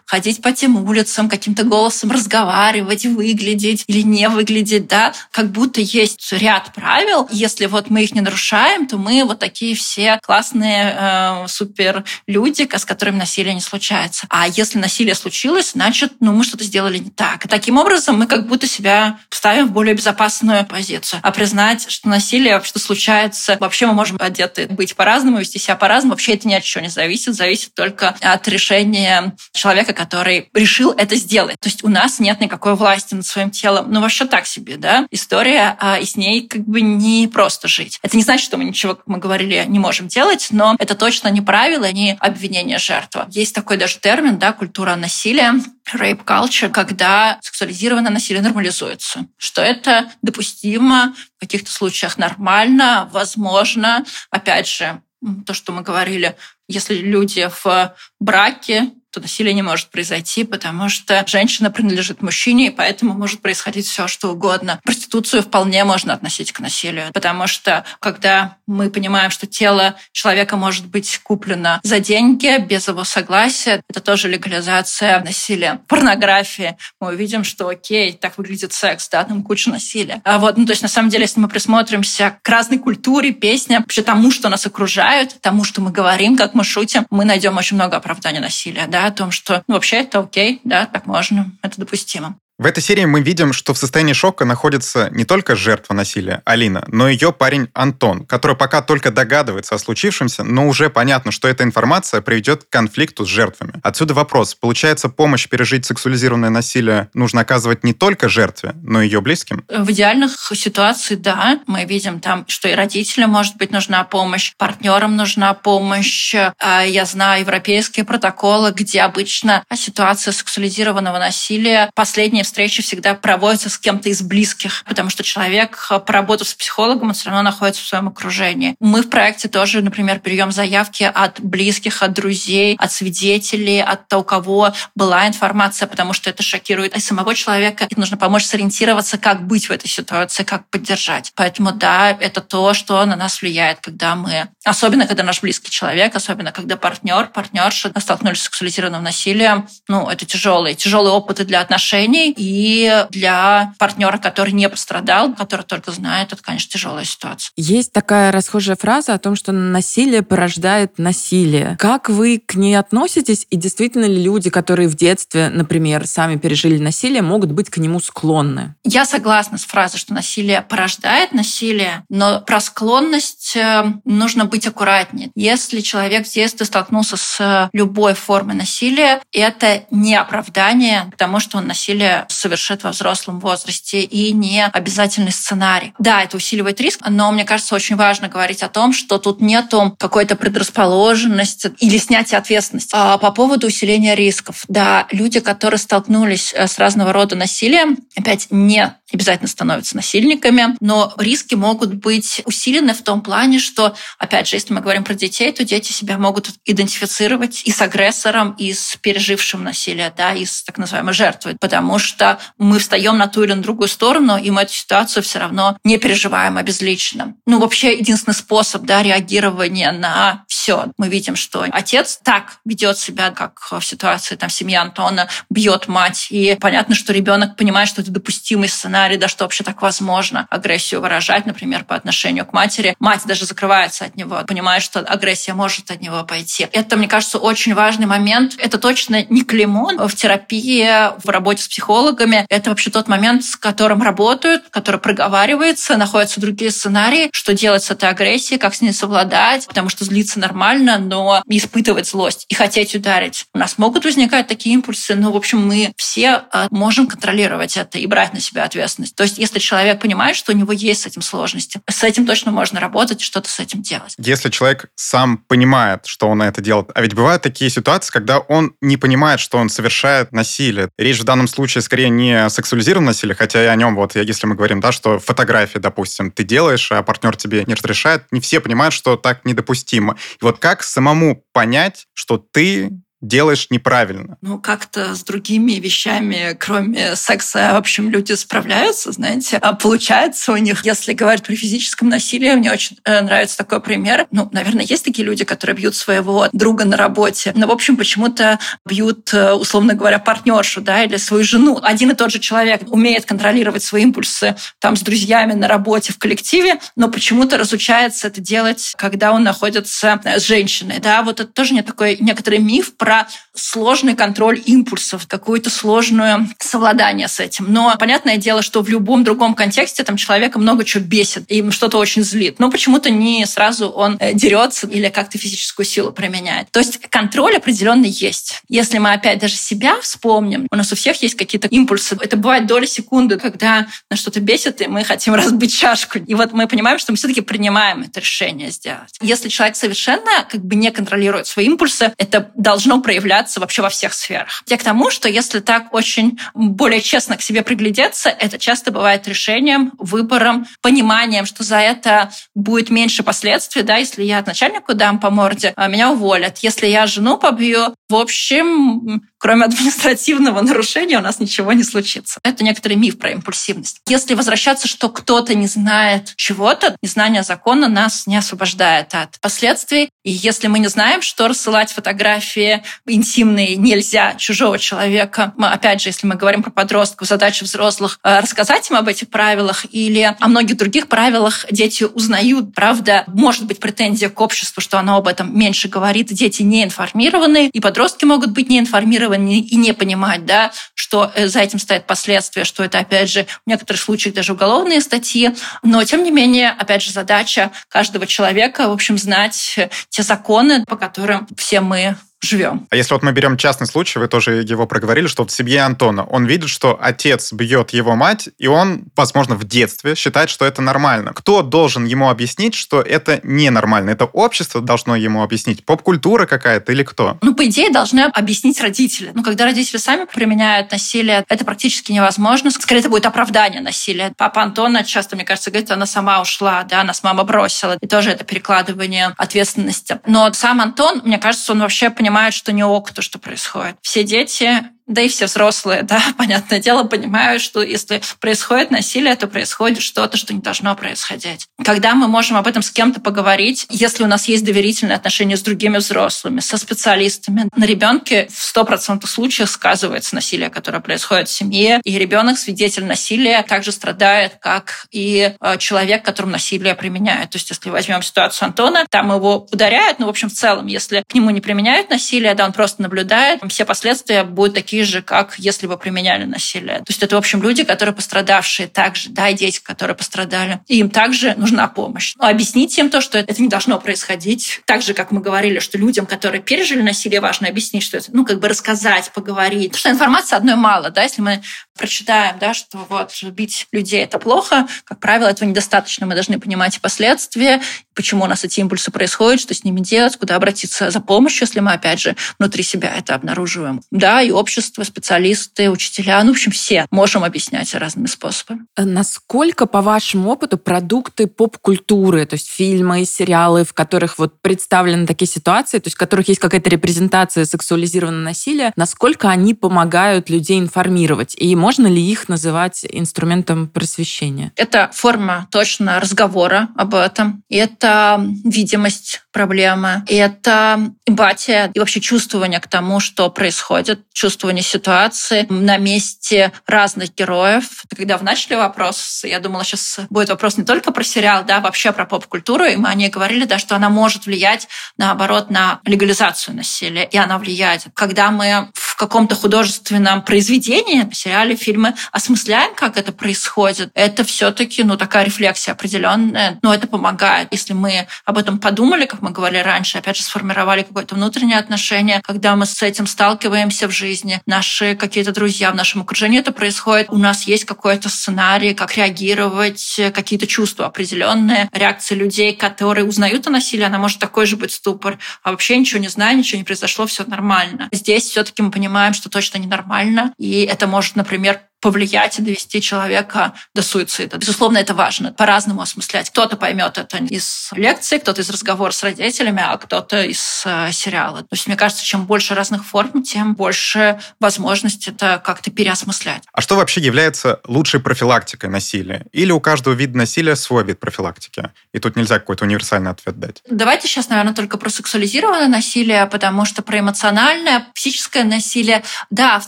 ходить по тем улицам, каким-то голосом разговаривать, выглядеть или не выглядеть, да, как будто есть ряд правил. Если вот мы их не нарушаем, то мы вот такие все классные э, супер люди, с которыми насилие не случается. А если насилие случилось, значит, ну, мы что-то сделали не так. Таким образом мы как будто себя ставим в более безопасную позицию. А признать, что насилие вообще случается, вообще мы можем одеты быть по-разному, вести себя по-разному, вообще это ни от чего не зависит, зависит только от решения человека, который решил это сделать. То есть у нас нет никакой власти над своим телом. Ну, вообще так себе, да, история, а, и с ней как бы не просто жить. Это не значит, что мы ничего, как мы говорили, не можем делать, но это точно не правило, не обвинение жертвы. Есть такой даже термин, да, культура насилия, rape culture, когда сексуализированное насилие нормализуется. Что это допустимо, в каких-то случаях нормально, возможно. Опять же, то, что мы говорили, если люди в браке, то насилие не может произойти, потому что женщина принадлежит мужчине, и поэтому может происходить все, что угодно. Проституцию вполне можно относить к насилию, потому что когда мы понимаем, что тело человека может быть куплено за деньги, без его согласия, это тоже легализация насилия. Порнографии мы увидим, что окей, так выглядит секс, да, там куча насилия. А вот, ну, то есть, на самом деле, если мы присмотримся к разной культуре, песням, вообще тому, что нас окружают, тому, что мы говорим, как мы шутим, мы найдем очень много оправданий насилия, да, о том, что ну, вообще это окей, да, так можно, это допустимо. В этой серии мы видим, что в состоянии шока находится не только жертва насилия, Алина, но и ее парень Антон, который пока только догадывается о случившемся, но уже понятно, что эта информация приведет к конфликту с жертвами. Отсюда вопрос. Получается, помощь пережить сексуализированное насилие нужно оказывать не только жертве, но и ее близким? В идеальных ситуациях, да. Мы видим там, что и родителям может быть нужна помощь, партнерам нужна помощь. А, я знаю европейские протоколы, где обычно ситуация сексуализированного насилия последняя встречи всегда проводятся с кем-то из близких, потому что человек, э, поработав с психологом, он все равно находится в своем окружении. Мы в проекте тоже, например, берем заявки от близких, от друзей, от свидетелей, от того, у кого была информация, потому что это шокирует и самого человека. И нужно помочь сориентироваться, как быть в этой ситуации, как поддержать. Поэтому да, это то, что на нас влияет, когда мы, особенно когда наш близкий человек, особенно когда партнер, партнерша столкнулись с сексуализированным насилием, ну, это тяжелые, тяжелые опыты для отношений, и для партнера, который не пострадал, который только знает, это, конечно, тяжелая ситуация. Есть такая расхожая фраза о том, что насилие порождает насилие. Как вы к ней относитесь? И действительно ли люди, которые в детстве, например, сами пережили насилие, могут быть к нему склонны? Я согласна с фразой, что насилие порождает насилие, но про склонность э, нужно быть аккуратнее. Если человек в детстве столкнулся с любой формой насилия, это не оправдание к тому, что он насилие совершит во взрослом возрасте и не обязательный сценарий. Да, это усиливает риск, но мне кажется, очень важно говорить о том, что тут нету какой-то предрасположенности или снятия ответственности. А по поводу усиления рисков. Да, люди, которые столкнулись э, с разного рода насилием, опять не обязательно становятся насильниками, но риски могут быть усилены в том плане, что, опять же, если мы говорим про детей, то дети себя могут идентифицировать и с агрессором, и с пережившим насилие, да, и с так называемой жертвой, потому что мы встаем на ту или на другую сторону, и мы эту ситуацию все равно не переживаем обезлично. Ну, вообще, единственный способ да, реагирования на все. Мы видим, что отец так ведет себя, как в ситуации там, семьи Антона, бьет мать. И понятно, что ребенок понимает, что это допустимый сценарий, да, что вообще так возможно агрессию выражать, например, по отношению к матери. Мать даже закрывается от него, понимает, что агрессия может от него пойти. Это, мне кажется, очень важный момент. Это точно не клеймо в терапии, в работе с психологами, это вообще тот момент, с которым работают, который проговаривается, находятся другие сценарии, что делать с этой агрессией, как с ней совладать, потому что злиться нормально, но испытывать злость и хотеть ударить. У нас могут возникать такие импульсы, но, в общем, мы все а, можем контролировать это и брать на себя ответственность. То есть, если человек понимает, что у него есть с этим сложности, с этим точно можно работать и что-то с этим делать. Если человек сам понимает, что он это делает, а ведь бывают такие ситуации, когда он не понимает, что он совершает насилие. Речь в данном случае скорее не не сексуализированное насилие, хотя и о нем, вот если мы говорим, да, что фотографии, допустим, ты делаешь, а партнер тебе не разрешает, не все понимают, что так недопустимо. И вот как самому понять, что ты делаешь неправильно. Ну, как-то с другими вещами, кроме секса, в общем, люди справляются, знаете. А получается у них, если говорить про физическом насилии, мне очень э, нравится такой пример. Ну, наверное, есть такие люди, которые бьют своего друга на работе, но, в общем, почему-то бьют, э, условно говоря, партнершу, да, или свою жену. Один и тот же человек умеет контролировать свои импульсы там с друзьями на работе, в коллективе, но почему-то разучается это делать, когда он находится с женщиной, да. Вот это тоже не такой некоторый миф про про сложный контроль импульсов, какое-то сложное совладание с этим. Но понятное дело, что в любом другом контексте там человека много чего бесит, и что-то очень злит. Но почему-то не сразу он э, дерется или как-то физическую силу применяет. То есть контроль определенный есть. Если мы опять даже себя вспомним, у нас у всех есть какие-то импульсы. Это бывает доля секунды, когда нас что-то бесит, и мы хотим разбить чашку. И вот мы понимаем, что мы все-таки принимаем это решение сделать. Если человек совершенно как бы не контролирует свои импульсы, это должно проявляться вообще во всех сферах. Я к тому, что если так очень более честно к себе приглядеться, это часто бывает решением, выбором, пониманием, что за это будет меньше последствий, да, если я начальнику дам по морде, а меня уволят. Если я жену побью, в общем, кроме административного нарушения у нас ничего не случится. Это некоторый миф про импульсивность. Если возвращаться, что кто-то не знает чего-то, незнание закона нас не освобождает от последствий. И если мы не знаем, что рассылать фотографии интимные нельзя чужого человека, мы, опять же, если мы говорим про подростков, задача взрослых э, рассказать им об этих правилах или о многих других правилах дети узнают. Правда, может быть претензия к обществу, что оно об этом меньше говорит. Дети не информированы, и подростки могут быть не информированы информированы и не понимать, да, что э, за этим стоят последствия, что это, опять же, в некоторых случаях даже уголовные статьи. Но, тем не менее, опять же, задача каждого человека, в общем, знать те законы, по которым все мы живем. А если вот мы берем частный случай, вы тоже его проговорили, что в семье Антона он видит, что отец бьет его мать, и он, возможно, в детстве считает, что это нормально. Кто должен ему объяснить, что это ненормально? Это общество должно ему объяснить? Поп-культура какая-то или кто? Ну, по идее, должны объяснить родители. Ну, когда родители сами применяют насилие, это практически невозможно. Скорее, это будет оправдание насилия. Папа Антона часто, мне кажется, говорит, она сама ушла, да, нас мама бросила. И тоже это перекладывание ответственности. Но сам Антон, мне кажется, он вообще понимает, понимают, что не ок то, что происходит. Все дети да и все взрослые, да, понятное дело, понимают, что если происходит насилие, то происходит что-то, что не должно происходить. Когда мы можем об этом с кем-то поговорить, если у нас есть доверительные отношения с другими взрослыми, со специалистами, на ребенке в 100% случаев сказывается насилие, которое происходит в семье, и ребенок, свидетель насилия, также страдает, как и э, человек, которому насилие применяют. То есть, если возьмем ситуацию Антона, там его ударяют, но, в общем, в целом, если к нему не применяют насилие, да, он просто наблюдает, все последствия будут такие же, как если бы применяли насилие. То есть это, в общем, люди, которые пострадавшие также, да, и дети, которые пострадали. И им также нужна помощь. Но объяснить им то, что это не должно происходить. Так же, как мы говорили, что людям, которые пережили насилие, важно объяснить, что это, ну, как бы рассказать, поговорить. Потому что информации одной мало, да, если мы прочитаем, да, что вот бить людей это плохо, как правило, этого недостаточно. Мы должны понимать последствия, почему у нас эти импульсы происходят, что с ними делать, куда обратиться за помощью, если мы, опять же, внутри себя это обнаруживаем. Да, и общество, специалисты, учителя, ну, в общем, все можем объяснять разными способами. Насколько, по вашему опыту, продукты поп-культуры, то есть фильмы, сериалы, в которых вот представлены такие ситуации, то есть в которых есть какая-то репрезентация сексуализированного насилия, насколько они помогают людей информировать? И, может можно ли их называть инструментом просвещения? Это форма точно разговора об этом. Это видимость проблемы. Это эмпатия и вообще чувствование к тому, что происходит, чувствование ситуации на месте разных героев. Когда в начали вопрос, я думала, сейчас будет вопрос не только про сериал, да, вообще про поп-культуру, и мы о ней говорили, да, что она может влиять, наоборот, на легализацию насилия, и она влияет. Когда мы в каком-то художественном произведении, сериале, фильме. Осмысляем, как это происходит, это все-таки, ну, такая рефлексия определенная, но это помогает. Если мы об этом подумали, как мы говорили раньше, опять же, сформировали какое-то внутреннее отношение, когда мы с этим сталкиваемся в жизни, наши какие-то друзья в нашем окружении это происходит, у нас есть какой-то сценарий, как реагировать, какие-то чувства определенные, реакции людей, которые узнают о насилии, она может такой же быть ступор, а вообще ничего не знаю, ничего не произошло, все нормально. Здесь все-таки мы понимаем, что точно ненормально, и это может, например, повлиять и довести человека до суицида. Безусловно, это важно. По-разному осмыслять. Кто-то поймет это из лекции, кто-то из разговора с родителями, а кто-то из э, сериала. То есть, мне кажется, чем больше разных форм, тем больше возможность это как-то переосмыслять. А что вообще является лучшей профилактикой насилия? Или у каждого вида насилия свой вид профилактики? И тут нельзя какой-то универсальный ответ дать. Давайте сейчас, наверное, только про сексуализированное насилие, потому что про эмоциональное, психическое насилие, да, в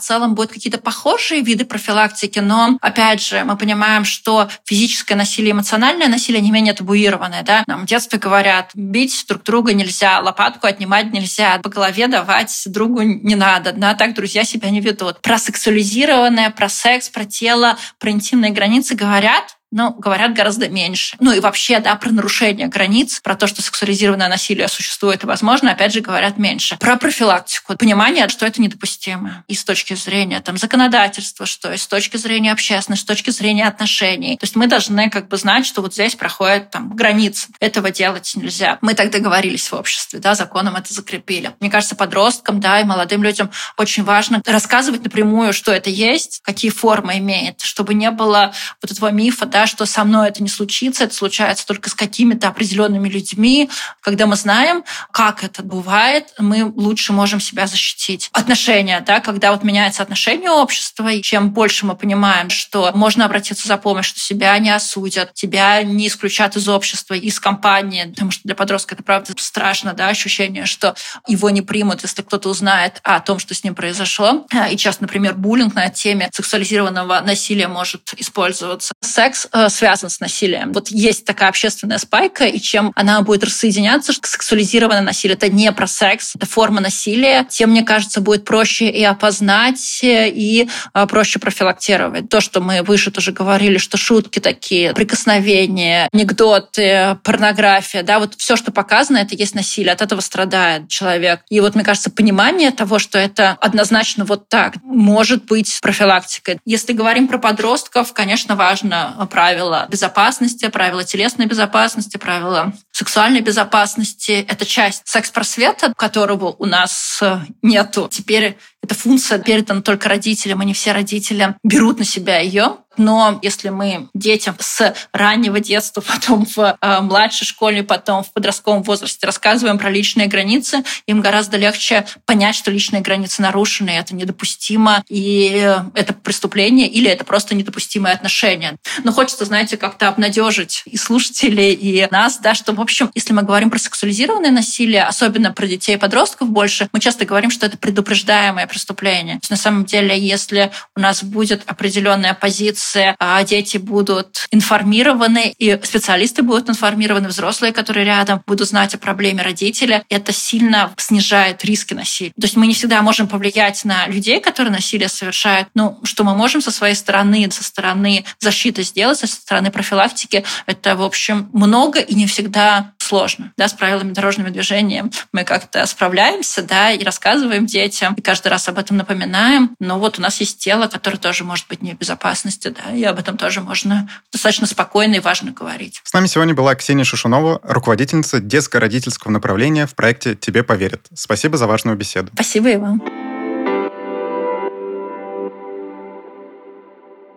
целом будут какие-то похожие виды профилактики, профилактики, но, опять же, мы понимаем, что физическое насилие, эмоциональное насилие не менее табуированное. Да? Нам в детстве говорят, бить друг друга нельзя, лопатку отнимать нельзя, по голове давать другу не надо. Да? Так друзья себя не ведут. Про сексуализированное, про секс, про тело, про интимные границы говорят, но говорят гораздо меньше. Ну и вообще, да, про нарушение границ, про то, что сексуализированное насилие существует и возможно, опять же, говорят меньше. Про профилактику, понимание, что это недопустимо. И с точки зрения там, законодательства, что и с точки зрения общественности, с точки зрения отношений. То есть мы должны как бы знать, что вот здесь проходит там граница. Этого делать нельзя. Мы так договорились в обществе, да, законом это закрепили. Мне кажется, подросткам, да, и молодым людям очень важно рассказывать напрямую, что это есть, какие формы имеет, чтобы не было вот этого мифа, да, что со мной это не случится, это случается только с какими-то определенными людьми. Когда мы знаем, как это бывает, мы лучше можем себя защитить. Отношения, да, когда вот меняется отношение общества, и чем больше мы понимаем, что можно обратиться за помощью, что себя не осудят, тебя не исключат из общества, из компании, потому что для подростка это правда страшно, да, ощущение, что его не примут, если кто-то узнает о том, что с ним произошло. И часто, например, буллинг на теме сексуализированного насилия может использоваться. Секс связан с насилием. Вот есть такая общественная спайка, и чем она будет рассоединяться, что сексуализированное насилие — это не про секс, это форма насилия, тем, мне кажется, будет проще и опознать, и э, проще профилактировать. То, что мы выше тоже говорили, что шутки такие, прикосновения, анекдоты, порнография, да, вот все, что показано, это есть насилие, от этого страдает человек. И вот, мне кажется, понимание того, что это однозначно вот так, может быть профилактикой. Если говорим про подростков, конечно, важно правила безопасности, правила телесной безопасности, правила сексуальной безопасности. Это часть секс-просвета, которого у нас нету. Теперь эта функция передана только родителям, и не все родители берут на себя ее. Но если мы детям с раннего детства, потом в э, младшей школе, потом в подростковом возрасте рассказываем про личные границы, им гораздо легче понять, что личные границы нарушены, это недопустимо, и это преступление, или это просто недопустимое отношение. Но хочется, знаете, как-то обнадежить и слушателей, и нас, да, что, в общем, если мы говорим про сексуализированное насилие, особенно про детей и подростков больше, мы часто говорим, что это предупреждаемое преступление. То есть, на самом деле, если у нас будет определенная позиция информация, а дети будут информированы, и специалисты будут информированы, взрослые, которые рядом, будут знать о проблеме родителя. Это сильно снижает риски насилия. То есть мы не всегда можем повлиять на людей, которые насилие совершают. Ну, что мы можем со своей стороны, со стороны защиты сделать, со стороны профилактики, это, в общем, много и не всегда сложно. Да, с правилами дорожного движения мы как-то справляемся, да, и рассказываем детям, и каждый раз об этом напоминаем. Но вот у нас есть тело, которое тоже может быть не в безопасности, да, и об этом тоже можно достаточно спокойно и важно говорить. С нами сегодня была Ксения Шушунова, руководительница детско-родительского направления в проекте «Тебе поверят». Спасибо за важную беседу. Спасибо и вам.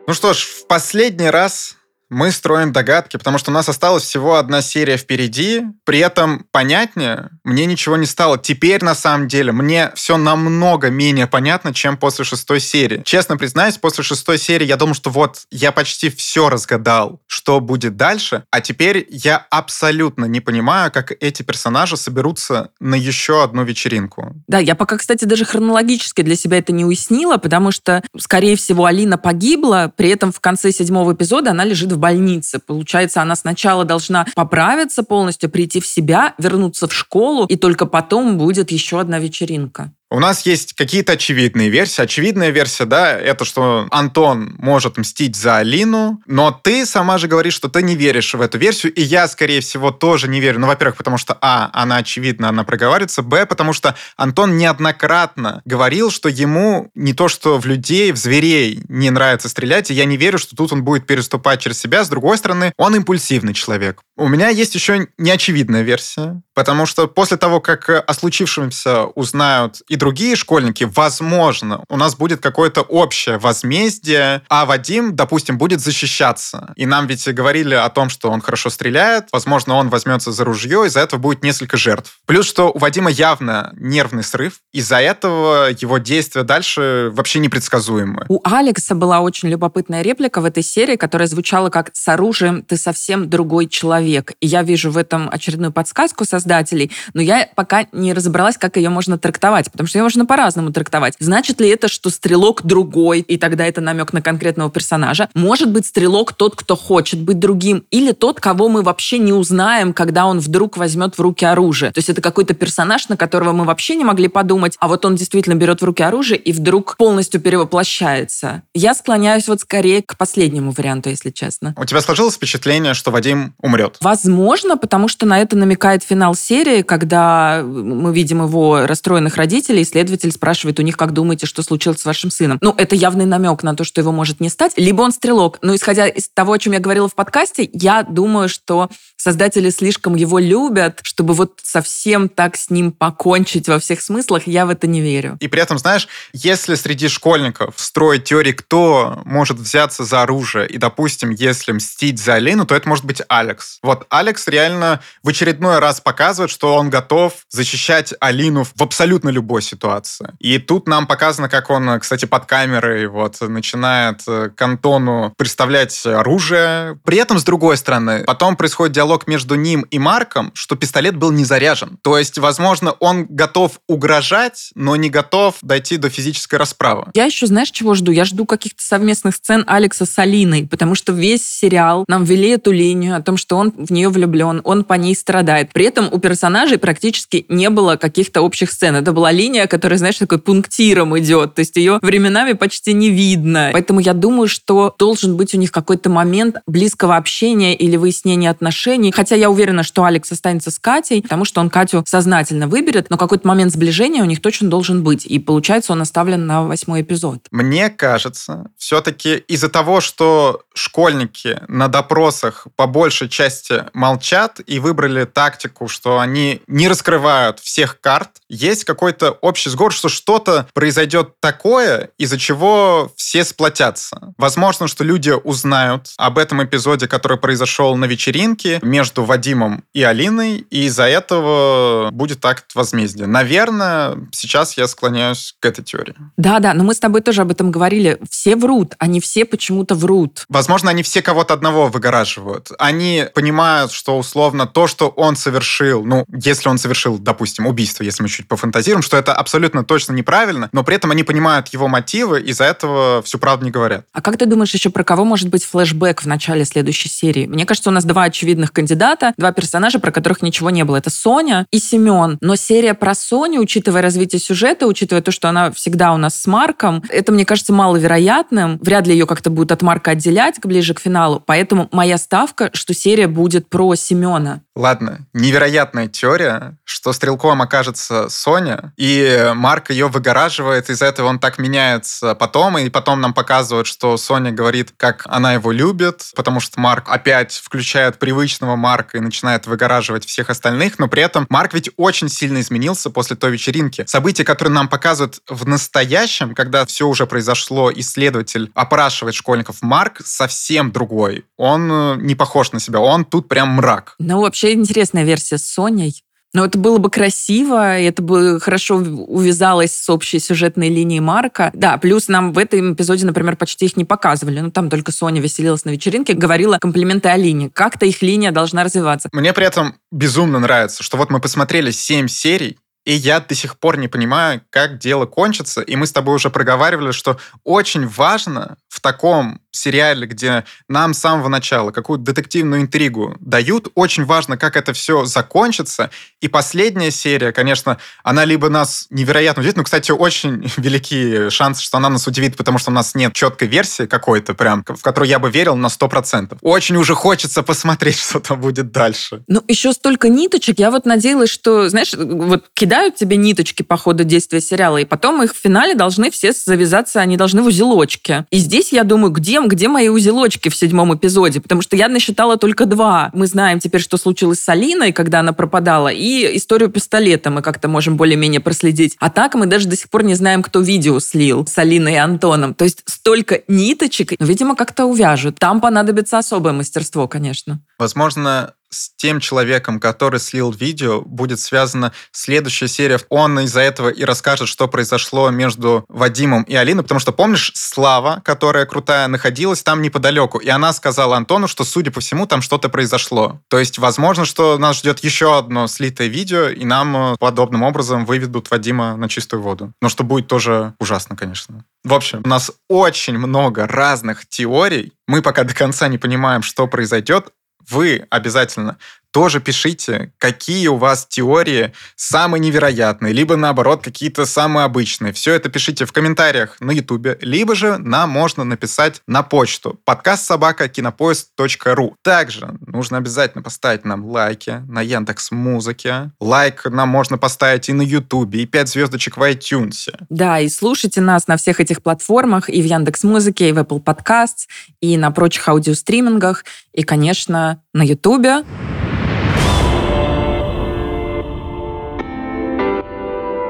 Ну что ж, в последний раз мы строим догадки, потому что у нас осталась всего одна серия впереди. При этом понятнее мне ничего не стало. Теперь, на самом деле, мне все намного менее понятно, чем после шестой серии. Честно признаюсь, после шестой серии я думал, что вот я почти все разгадал, что будет дальше, а теперь я абсолютно не понимаю, как эти персонажи соберутся на еще одну вечеринку. Да, я пока, кстати, даже хронологически для себя это не уяснила, потому что, скорее всего, Алина погибла, при этом в конце седьмого эпизода она лежит в больнице. Получается, она сначала должна поправиться полностью, прийти в себя, вернуться в школу, и только потом будет еще одна вечеринка. У нас есть какие-то очевидные версии. Очевидная версия, да, это что Антон может мстить за Алину, но ты сама же говоришь, что ты не веришь в эту версию, и я, скорее всего, тоже не верю. Ну, во-первых, потому что, а, она очевидно, она проговаривается, б, потому что Антон неоднократно говорил, что ему не то, что в людей, в зверей не нравится стрелять, и я не верю, что тут он будет переступать через себя. С другой стороны, он импульсивный человек. У меня есть еще неочевидная версия, потому что после того, как о случившемся узнают и другие школьники, возможно, у нас будет какое-то общее возмездие, а Вадим, допустим, будет защищаться. И нам ведь говорили о том, что он хорошо стреляет, возможно, он возьмется за ружье, из-за этого будет несколько жертв. Плюс, что у Вадима явно нервный срыв, из-за этого его действия дальше вообще непредсказуемы. У Алекса была очень любопытная реплика в этой серии, которая звучала как «С оружием ты совсем другой человек» человек. И я вижу в этом очередную подсказку создателей, но я пока не разобралась, как ее можно трактовать, потому что ее можно по-разному трактовать. Значит ли это, что стрелок другой, и тогда это намек на конкретного персонажа? Может быть, стрелок тот, кто хочет быть другим, или тот, кого мы вообще не узнаем, когда он вдруг возьмет в руки оружие. То есть это какой-то персонаж, на которого мы вообще не могли подумать, а вот он действительно берет в руки оружие и вдруг полностью перевоплощается. Я склоняюсь вот скорее к последнему варианту, если честно. У тебя сложилось впечатление, что Вадим умрет? Возможно, потому что на это намекает финал серии, когда мы видим его расстроенных родителей, и следователь спрашивает у них, как думаете, что случилось с вашим сыном. Ну, это явный намек на то, что его может не стать. Либо он стрелок. Но исходя из того, о чем я говорила в подкасте, я думаю, что создатели слишком его любят, чтобы вот совсем так с ним покончить во всех смыслах, я в это не верю. И при этом, знаешь, если среди школьников строить теории, кто может взяться за оружие, и, допустим, если мстить за Алину, то это может быть Алекс. Вот Алекс реально в очередной раз показывает, что он готов защищать Алину в абсолютно любой ситуации. И тут нам показано, как он, кстати, под камерой вот начинает э, к Антону представлять оружие. При этом, с другой стороны, потом происходит диалог между ним и Марком, что пистолет был не заряжен. То есть, возможно, он готов угрожать, но не готов дойти до физической расправы. Я еще, знаешь, чего жду? Я жду каких-то совместных сцен Алекса с Алиной, потому что весь сериал нам ввели эту линию о том, что он в нее влюблен, он по ней страдает. При этом у персонажей практически не было каких-то общих сцен. Это была линия, которая, знаешь, такой пунктиром идет. То есть ее временами почти не видно. Поэтому я думаю, что должен быть у них какой-то момент близкого общения или выяснения отношений. Хотя я уверена, что Алекс останется с Катей, потому что он Катю сознательно выберет, но какой-то момент сближения у них точно должен быть. И получается, он оставлен на восьмой эпизод. Мне кажется, все-таки из-за того, что школьники на допросах по большей части молчат и выбрали тактику, что они не раскрывают всех карт, есть какой-то общий сговор, что что-то произойдет такое, из-за чего все сплотятся. Возможно, что люди узнают об этом эпизоде, который произошел на вечеринке между Вадимом и Алиной, и из-за этого будет акт возмездия. Наверное, сейчас я склоняюсь к этой теории. Да-да, но мы с тобой тоже об этом говорили. Все врут, они все почему-то врут. Возможно, они все кого-то одного выгораживают. Они понимают, что условно то, что он совершил, ну, если он совершил, допустим, убийство, если мы чуть пофантазируем, что это абсолютно точно неправильно, но при этом они понимают его мотивы, и из-за этого всю правду не говорят. А как ты думаешь еще про кого может быть флешбэк в начале следующей серии? Мне кажется, у нас два очевидных кандидата, два персонажа, про которых ничего не было. Это Соня и Семен. Но серия про Соню, учитывая развитие сюжета, учитывая то, что она всегда у нас с Марком, это, мне кажется, маловероятным. Вряд ли ее как-то будут от Марка отделять ближе к финалу. Поэтому моя ставка, что серия будет про Семена. Ладно, невероятная теория, что стрелком окажется Соня, и Марк ее выгораживает, из-за этого он так меняется потом, и потом нам показывают, что Соня говорит, как она его любит, потому что Марк опять включает привычного Марка и начинает выгораживать всех остальных, но при этом Марк ведь очень сильно изменился после той вечеринки. События, которые нам показывают в настоящем, когда все уже произошло, исследователь опрашивает школьников, Марк совсем другой. Он э, не похож на себя, он тут прям мрак. Ну, вообще интересная версия с Соней. Но это было бы красиво, и это бы хорошо увязалось с общей сюжетной линией Марка. Да, плюс нам в этом эпизоде, например, почти их не показывали. Ну, там только Соня веселилась на вечеринке, говорила комплименты Алине. Как-то их линия должна развиваться. Мне при этом безумно нравится, что вот мы посмотрели 7 серий, и я до сих пор не понимаю, как дело кончится. И мы с тобой уже проговаривали, что очень важно в таком сериале, где нам с самого начала какую-то детективную интригу дают, очень важно, как это все закончится. И последняя серия, конечно, она либо нас невероятно удивит, но, кстати, очень велики шансы, что она нас удивит, потому что у нас нет четкой версии какой-то прям, в которую я бы верил на 100%. Очень уже хочется посмотреть, что там будет дальше. Ну, еще столько ниточек. Я вот надеялась, что, знаешь, вот кидают тебе ниточки по ходу действия сериала, и потом их в финале должны все завязаться, они должны в узелочке. И здесь я думаю, где где мои узелочки в седьмом эпизоде? Потому что я насчитала только два. Мы знаем теперь, что случилось с Алиной, когда она пропадала, и историю пистолета мы как-то можем более-менее проследить. А так мы даже до сих пор не знаем, кто видео слил с Алиной и Антоном. То есть столько ниточек, ну, видимо, как-то увяжут. Там понадобится особое мастерство, конечно. Возможно, с тем человеком, который слил видео, будет связана следующая серия. Он из-за этого и расскажет, что произошло между Вадимом и Алиной, потому что, помнишь, Слава, которая крутая, находилась там неподалеку, и она сказала Антону, что, судя по всему, там что-то произошло. То есть, возможно, что нас ждет еще одно слитое видео, и нам э, подобным образом выведут Вадима на чистую воду. Но что будет тоже ужасно, конечно. В общем, у нас очень много разных теорий. Мы пока до конца не понимаем, что произойдет, вы обязательно тоже пишите, какие у вас теории самые невероятные, либо наоборот какие-то самые обычные. Все это пишите в комментариях на ютубе, либо же нам можно написать на почту подкаст собака кинопоиск.ру. Также нужно обязательно поставить нам лайки на Яндекс Музыке. Лайк нам можно поставить и на ютубе, и 5 звездочек в iTunes. Да, и слушайте нас на всех этих платформах, и в Яндекс Музыке, и в Apple Podcasts, и на прочих аудиостримингах, и, конечно, на Ютубе.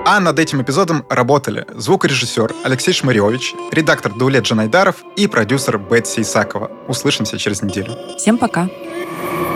А над этим эпизодом работали звукорежиссер Алексей Шмаревич, редактор Даулет Джанайдаров и продюсер Бетси Исакова. Услышимся через неделю. Всем пока. Пока.